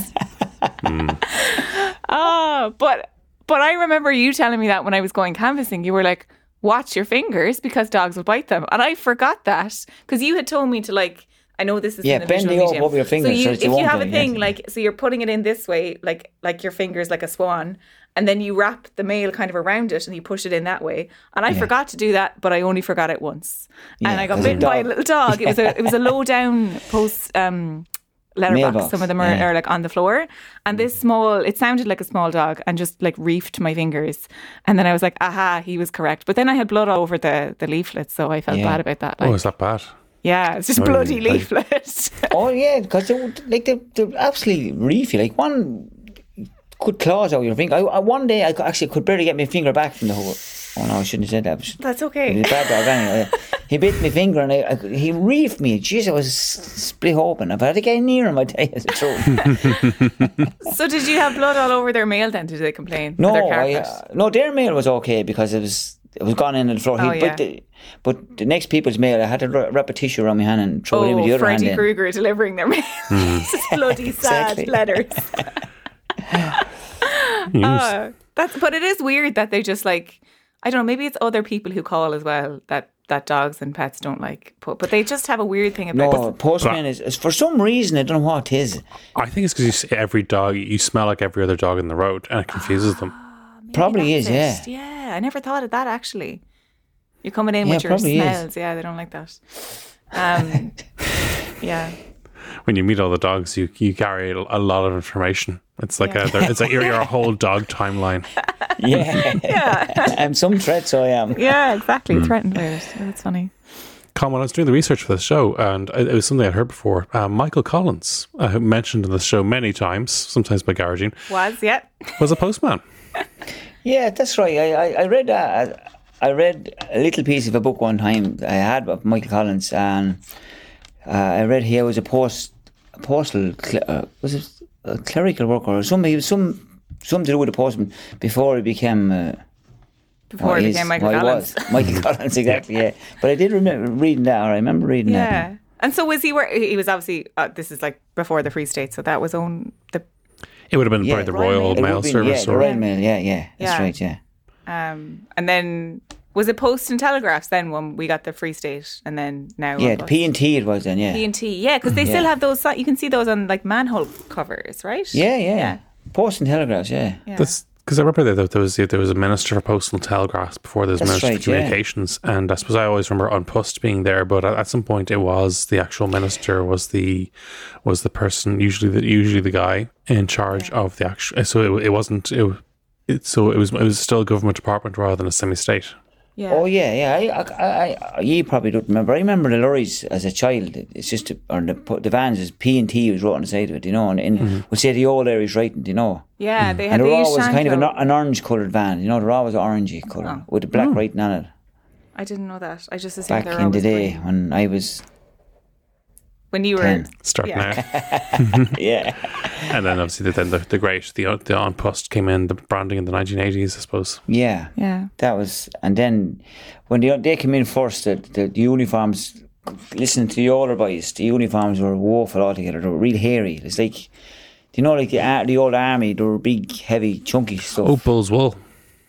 Oh, but but I remember you telling me that when I was going canvassing, you were like, "Watch your fingers because dogs will bite them," and I forgot that because you had told me to like. I know this is Yeah, bend the medium. over your fingers So, you, so you if you have a it, thing yeah. like, so you're putting it in this way, like like your fingers like a swan, and then you wrap the mail kind of around it and you push it in that way. And I forgot to do that, but I only forgot it once, and Yeah, I got bitten by a little dog. It was a it was a <laughs> low down post um, letterbox. Mailbox, Some of them are, yeah. are like on the floor, and this mm. small it sounded like a small dog and just like reefed my fingers, and then I was like, aha, he was correct. But then I had blood all over the the leaflet, so I felt Yeah. bad about that. Oh, like, Oh, is that bad? yeah, it's just oh, bloody leaflet. <laughs> oh yeah, because they would- like they they absolutely reef you. Like one could claws out your finger. I, I, one day I actually could barely get my finger back from the hole. Oh no, I shouldn't have said that. That's He's okay. a bad dog anyway. He bit my finger and I, I, he reefed me. Jeez, I was split open. If I had to get near him, I'd tell you the truth. <laughs> So did you have blood all over their mail then? Did they complain? no, their I, uh, no, their mail was okay because it was it was gone in the floor. He, Oh, yeah. but, the, but the next people's mail, I had to wrap a tissue around my hand and throw it in with the Oh, other hand. Freddy in. Krueger delivering their mail. <laughs> <laughs> Just bloody sad letters. You Uh, that's but it is weird that they just like I don't know. Maybe it's other people who call as well that that dogs and pets don't like. But, but they just have a weird thing about. No, postman is, is for some reason I don't know what it is. I think it's because you see every dog, you smell like every other dog in the road, and it confuses them. Probably is, yeah. It. Yeah, I never thought of that actually. You're coming in Yeah, with your probably is. smells. Yeah, they don't like that. Um, <laughs> yeah. When you meet all the dogs, you you carry a lot of information. It's like Yeah. a it's like you're, you're a <laughs> whole dog timeline. Yeah, <laughs> Yeah. <laughs> I'm some threats I am. yeah, exactly. Hmm. Threatened by it. That's funny. Colin, I was doing the research for the show, and it it was something I'd heard before. Uh, Michael Collins, uh, mentioned in the show many times, sometimes by Garagine, Was, yeah. was a postman. <laughs> Yeah, that's right. I, I, I read uh, I read a little piece of a book one time I had of Michael Collins, and uh, I read he was a post a postal cl- uh, was it a clerical worker or something. He was some something to do with the postman before he became. Uh, Before what he became Michael what he Collins. was. Michael <laughs> Collins, exactly. Yeah, but I did remember reading that. Or I remember reading that. Yeah. And so was he where he was obviously uh, this is like before the Free State, so that was on the It would have been Yeah, by the Royal Royal Mail. Mail would've been, Service. yeah, the or, Royal Mail. Yeah, yeah, that's Yeah. right. Yeah. um and then was it Post and Telegraphs then when we got the Free State and then now Yeah, the P and T it was then. Yeah. P and T, yeah, because they still have those. You can see those on like manhole covers, right? yeah, yeah, Yeah. Post and telegraphs. Yeah. Yeah. That's because I remember that there was there was a minister for postal and telegraphs before there was That's minister right, for yeah. communications, and I suppose I always remember An Post being there, but at, at some point it was the actual minister was the was the person usually the usually the guy in charge of the actual. So it, it wasn't it, it. So it was it was still a government department rather than a semi-state. Yeah. Oh yeah, yeah. I, I, I, I, you probably don't remember. I remember the lorries as a child. It's just or the the vans is P and T was wrote on the side of it, you know, and, and Mm-hmm. we'll say the old areas writing, you know. yeah, they had And they're always kind of an, an orange coloured van, you know. They're always orangey colour with the black Oh. writing on it. I didn't know that. I just assumed Back in the day green. when I was when you were Ten. Start Yeah. now. <laughs> Yeah. <laughs> And then obviously the, then the, the great, the, the An Post came in, the branding in the 1980s, I suppose. Yeah. Yeah. That was, and then when they, they came in first, the, the, the uniforms, listening to the older boys, the uniforms were woeful altogether. They were real hairy. It's like, you know, like the, the old army, they were big, heavy, chunky stuff. Oh, Bull's Wool.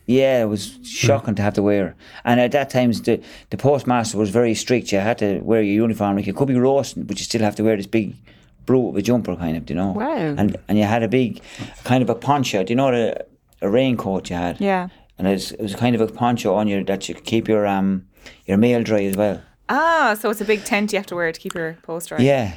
Yeah, it was shocking to have to wear. And at that time, the, the postmaster was very strict. You had to wear your uniform. Like you could be roasting, but you still have to wear this big brute of a jumper, kind of, you know. Wow. And and you had a big, kind of a poncho. Do you know the a raincoat you had? Yeah. And it was, it was kind of a poncho on you that you could keep your um your mail dry as well. Ah, so it's a big tent you have to wear to keep your post dry. Yeah.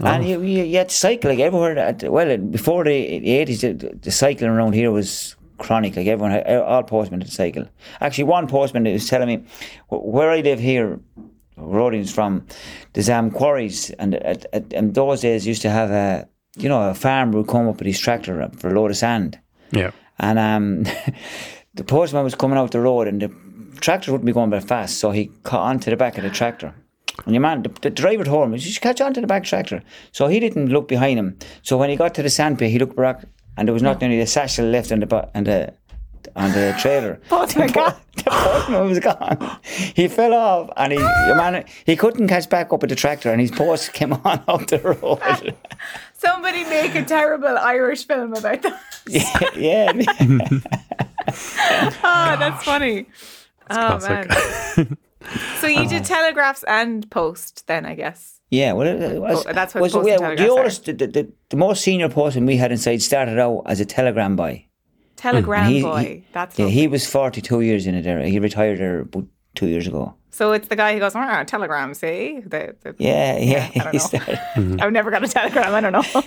and you, you, you had to cycle like everywhere. At, well, before the, the 80s, the, the cycling around here was chronic. Like everyone, had, all postmen had to cycle. Actually, one postman was telling me where I live here, Roding's from, there's um, quarries. And at, at, in those days, used to have a, you know, a farmer would come up with his tractor for a load of sand. Yeah. And um, <laughs> the postman was coming out the road and the tractor wouldn't be going very fast, so he caught onto the back of the tractor. And your man, the, the driver told him, you should catch onto the back tractor. So he didn't look behind him. So when he got to the sandpit, he looked back and there was not only the satchel left on the, bo- on the, on the trailer. <laughs> Postman gone. the postman was gone. He fell off and he, your man, he couldn't catch back up with the tractor and his post <laughs> came on up the road. <laughs> Somebody make a terrible Irish film about that. yeah. yeah. Oh, that's funny. oh classic. man. So you did uh-huh. telegraphs and post then, I guess. Yeah, well, it was, Oh, that's what was Post and yeah, Telegraph the oldest, the, the, the most senior person we had inside started out as a telegram boy. Telegram he- boy. he- that's yeah, he was forty two years in it. There, he retired there two years ago. So it's the guy who goes, ah, telegram, see? The, the, Yeah, yeah. I don't <laughs> he know. started- <laughs> I've never got a telegram. I don't know. <laughs>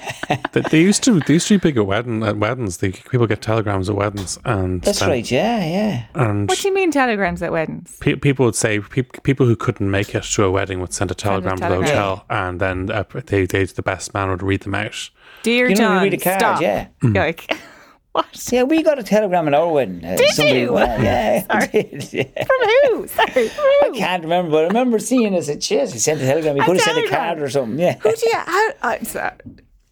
They, they used to they used to be big at wedding at weddings. They, people get telegrams at weddings, and That's then- right. Yeah, yeah. And what do you mean telegrams at weddings? pe- people would say pe- people who couldn't make it to a wedding would send a telegram to the telegram. hotel, and then uh, they, they the best man would read them out. Dear You know, John, you read a card. stop. Yeah, You're like, <laughs> what? yeah. We got a telegram our wedding. Uh, Did you? Well, yeah, <laughs> Sorry. <laughs> yeah. From who? Sorry, from who? I can't remember, but I remember seeing us at Chess. He sent a telegram. He could have sent a card or something. Yeah. Who do you? How, uh, so,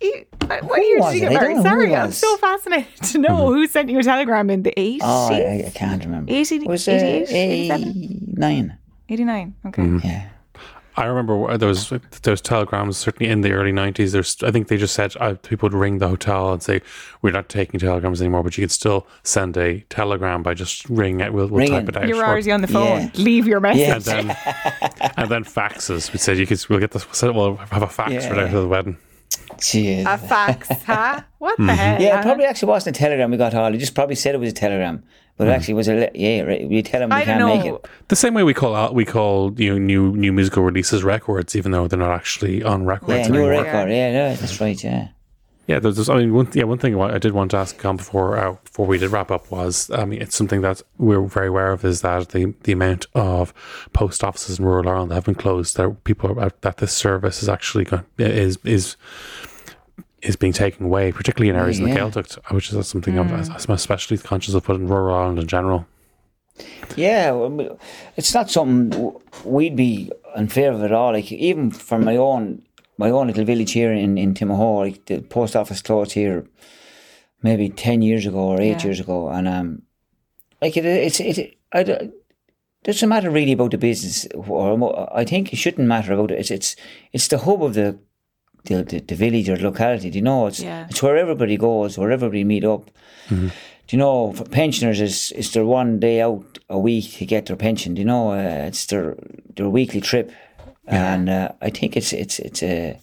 you, uh, what Who year was did you it? get married? Sorry, I'm so fascinated to know who sent you a telegram in the 80s. Oh, I, I can't remember. 80 was uh, 88, 89. 89. Okay. Mm-hmm. Yeah. I remember there was there telegrams certainly in the early nineties. There's I think they just said uh, people would ring the hotel and say we're not taking telegrams anymore, but you can still send a telegram by just ringing it. We'll, we'll type Ringing. it out. You're Or- already on the phone. Yeah. Leave your message. Yeah. and then and then faxes. We said you could we'll get this. So we'll have a fax Yeah. right after the wedding. Jeez. A fax, huh? What Mm-hmm. the hell? yeah, it probably actually wasn't a telegram we got all. He just probably said it was a telegram. But it actually was a, le- yeah, right. We tell him we I don't can't make know. it. The same way we call out we call you know new new musical releases records, even though they're not actually on records Yeah, new anymore. record. Yeah, no, that's right, yeah. Yeah, there's, there's- I mean, one, yeah, one thing I did want to ask Con before uh, before we did wrap up was, I mean, it's something that we're very aware of is that the the amount of post offices in rural Ireland that have been closed, that people are, that this service is actually going, is is is being taken away, particularly in areas in the Yeah. Gaeltacht, which is something I'm, I'm especially conscious of, but in rural Ireland in general. Yeah, well, it's not something we'd be in favour of at all. Like even for my own my own little village here in in Timahoe, like the post office closed here maybe ten years ago or eight Yeah. years ago, and um, like it, it's it. I, don't- doesn't matter really about the business, or I think it shouldn't matter about it. It's it's it's the hub of the the, the, the village or locality. Do you know? It's Yeah. it's where everybody goes, where everybody meet up. Do you know, for pensioners, is is their one day out a week to get their pension. Do you know, uh, it's their their weekly trip, and uh, I think it's it's it's a.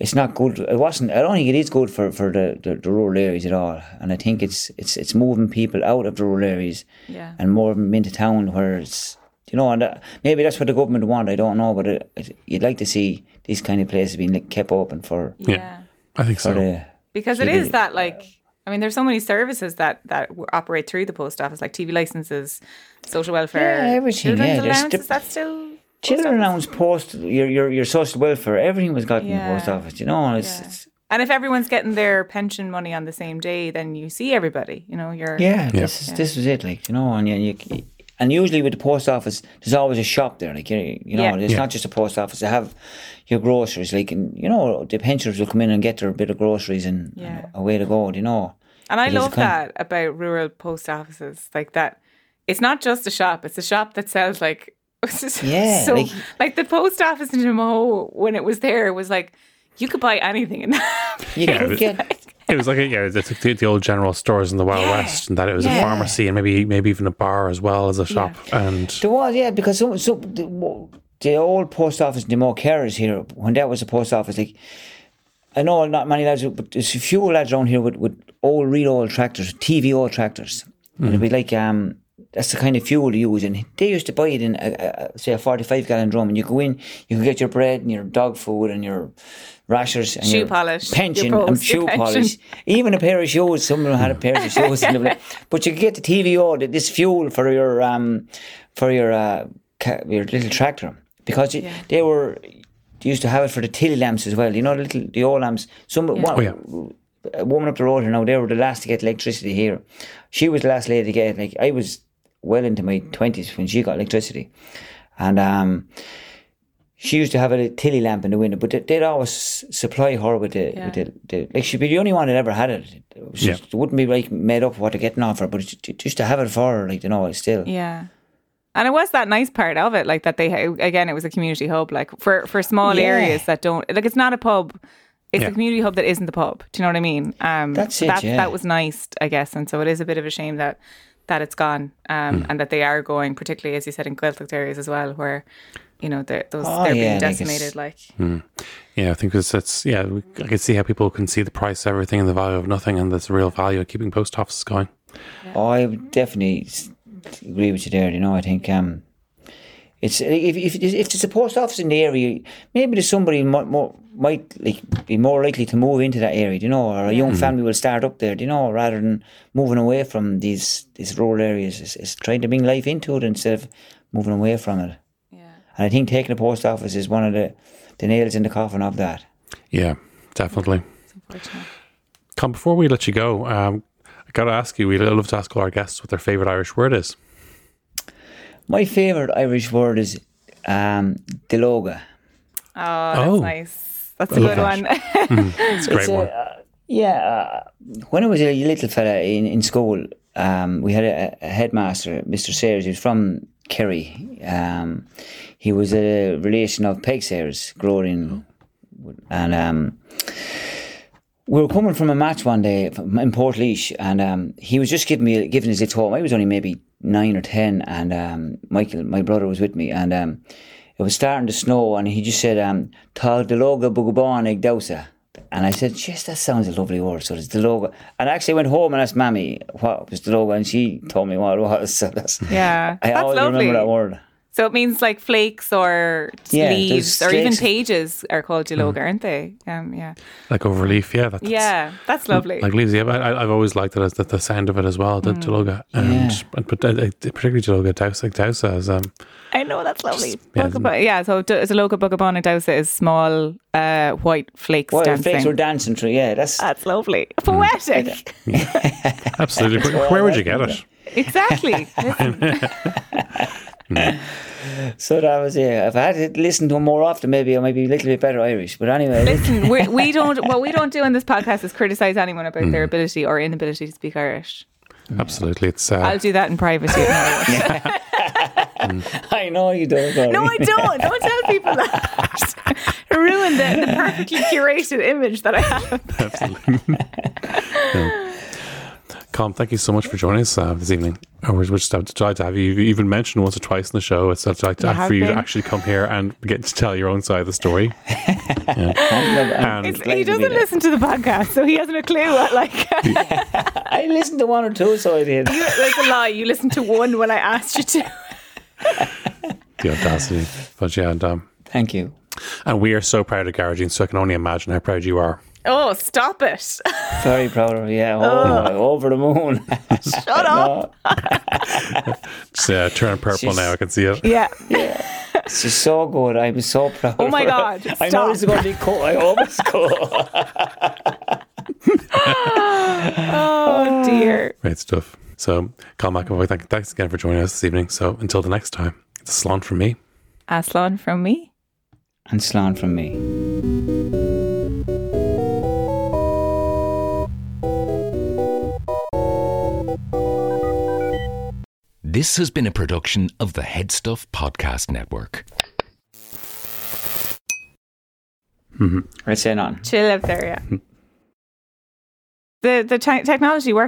it's not good. It wasn't. I don't think it is good for, for the, the, the rural areas at all. And I think it's it's it's moving people out of the rural areas Yeah. and more of them into town where it's you know. And that, maybe that's what the government want. I don't know, but it, it, you'd like to see these kind of places being like, kept open for Yeah. I think so. the Because it is Keep that like I mean, there's so many services that that operate through the post office, like TV licenses, social welfare, Yeah, everything, children's yeah, there's allowance. the- Is that still post children allowance, post your your your social welfare, everything was got in the post office. You know, and it's, Yeah. it's And if everyone's getting their pension money on the same day, then you see everybody. You know, you're yeah, This is this was it. Like you know, and you, you and usually with the post office, there's always a shop there. Like you, you know, Yeah. it's Yeah. not just a post office. They have your groceries. Like and, you know, the pensioners will come in and get their bit of groceries and, Yeah. and away to go. You know. And I It love that about rural post offices, like that. It's not just a shop; it's a shop that sells like. <laughs> Yeah, so like- like, the post office in Jimo when it was there was like you could buy anything in that. You <laughs> Yeah, could get It was like a, yeah, it's the, the old general stores in the Wild West, and that it was a pharmacy and maybe maybe even a bar as well as a shop. And There was, yeah, because some, some the, the old post office the more carers here, when that was a post office, like I know not many lads, but there's a few lads around here with, with old, real old tractors, TV old tractors. And it'd be like, um, that's the kind of fuel they use. And they used to buy it in, a, a, say, a 45 gallon drum. And you go in, you could get your bread and your dog food and your rashers and Shoe your polish, your pension and shoe pension. polish. Even a pair of shoes. Someone had a pair of <laughs> shoes. and they were- but you could get the TVO, this fuel for your um, for your uh, your little tractor because it, they were they used to have it for the tilly lamps as well. You know the little the old lamps. Some one, Oh, yeah. a woman up the road here now. They were the last to get electricity here. She was the last lady to get it. Like I was well into my twenties when she got electricity, and um. She used to have a tilly lamp in the window, but they- they'd always supply her with the, with the, the like she'd be the only one that ever had it. It, was just- it wouldn't be like made up what they're getting off her, but it's just to have it for her, like you know, still. Yeah. And it was that nice part of it, like that they again, it was a community hub, like for for small Yeah. areas that don't like it's not a pub. It's Yeah. a community hub that isn't the pub. Do you know what I mean? Um, That's it, That, yeah. that was nice, I guess, and so it is a bit of a shame that that it's gone, um, Hmm. and that they are going, particularly as you said in Gaeltacht areas as well, where you know they're, those Oh, they're yeah, being like it's- decimated. Like, yeah, I think it's, it's yeah, we, I can see how people can see the price of everything and the value of nothing, and there's the real value of keeping post offices going. Oh, I would definitely agree with you there. You know, I think um, it's if if if there's a post office in the area, maybe there's somebody more, more might like be more likely to move into that area. do You know, or a young family will start up there. do You know, rather than moving away from these these rural areas, it's, it's trying to bring life into it instead of moving away from it. Yeah, And I think taking the post office is one of the the nails in the coffin of that. Yeah, definitely. Come before we let you go, um, I got to ask you. We love to ask all our guests what their favorite Irish word is. My favourite Irish word is um, duilleoga. Oh, that's Oh. nice. That's I a love good one. <laughs> It's a great It's a- one. uh, yeah, uh, when I was a little fella in, in school, um, we had a, a headmaster, Mr. Sayers. He was from Kerry. Um, he was a relation of Peig Sayers, growing and um, we were coming from a match one day in Port and um, he was just giving me giving us a talk. I was only maybe nine or ten, and um, Michael, my brother, was with me, and um, it was starting to snow, and he just said, um, "Tal duilleoga bugabon ag dausa." And I said, "Yes, that sounds a lovely word." So it's the logo. And I actually went home and asked Mammy what was duilleoga, and she told me what it was. <laughs> So that's, yeah, I that's always lovely. remember that word. So it means like flakes or Yeah, leaves or even pages are called duilleoga, aren't they? Um, yeah, Like overleaf, yeah. That's, yeah, that's lovely. Like leaves, yeah. but I, I've always liked it as the, the sound of it as well, the Mm. Duilleoga. And, and but uh, uh, particularly Duilleoga Douse, like Douse as um, I know that's lovely. yeah, Bugabon, yeah, so d- Duilleoga Bugabon Dausa is small uh, white flakes Well, dancing. flakes were dancing through. Yeah, that's that's lovely. Poetic. absolutely. <laughs> where, where would you get it? exactly. <laughs> Listen, so. That was yeah. If I had to listen to them more often, maybe I might be a little bit better Irish. But anyway, listen we, <laughs> we don't. What we don't do in this podcast is criticize anyone about Mm. their ability or inability to speak Irish. Absolutely, it's uh, I'll do that in privacy. <laughs> <laughs> I know you don't. Gary. No, I don't. Don't tell people that. Ruin the, the perfectly curated image that I have. Colm, thank you so much for joining us uh, this evening. Uh, We're we're just delighted to have you. You've even mentioned once or twice in the show. It's such like You for have you to actually come here and get to tell your own side of the story. <laughs> I'm It's, he doesn't there. listen to the podcast, so he hasn't a clue what, like, <laughs> I listened to one or two, so I did. you, that's a lie. You listened to one when I asked you to. <laughs> the audacity, but yeah, and um, Thank you. and we are so proud of Garagine. So I can only imagine how proud you are. Oh, stop it. <laughs> Very proud of you. Yeah, oh, over the moon. <laughs> <laughs> Shut up. It's uh, turning purple She's- now. I can see it. Yeah. This is so good. I'm so proud. Oh my of her. God, I know this is stop. going to be cool. I hope it's cool. oh dear. Great stuff. So, Carl McAvoy, thank, thanks again for joining us this evening. So, until the next time, it's a salon from me. Aslan from me. And Slán from me. This has been a production of the HeadStuff Podcast Network. Mm-hmm. Right, say on. Chill out there, yeah. Mm-hmm. the the te- technology works.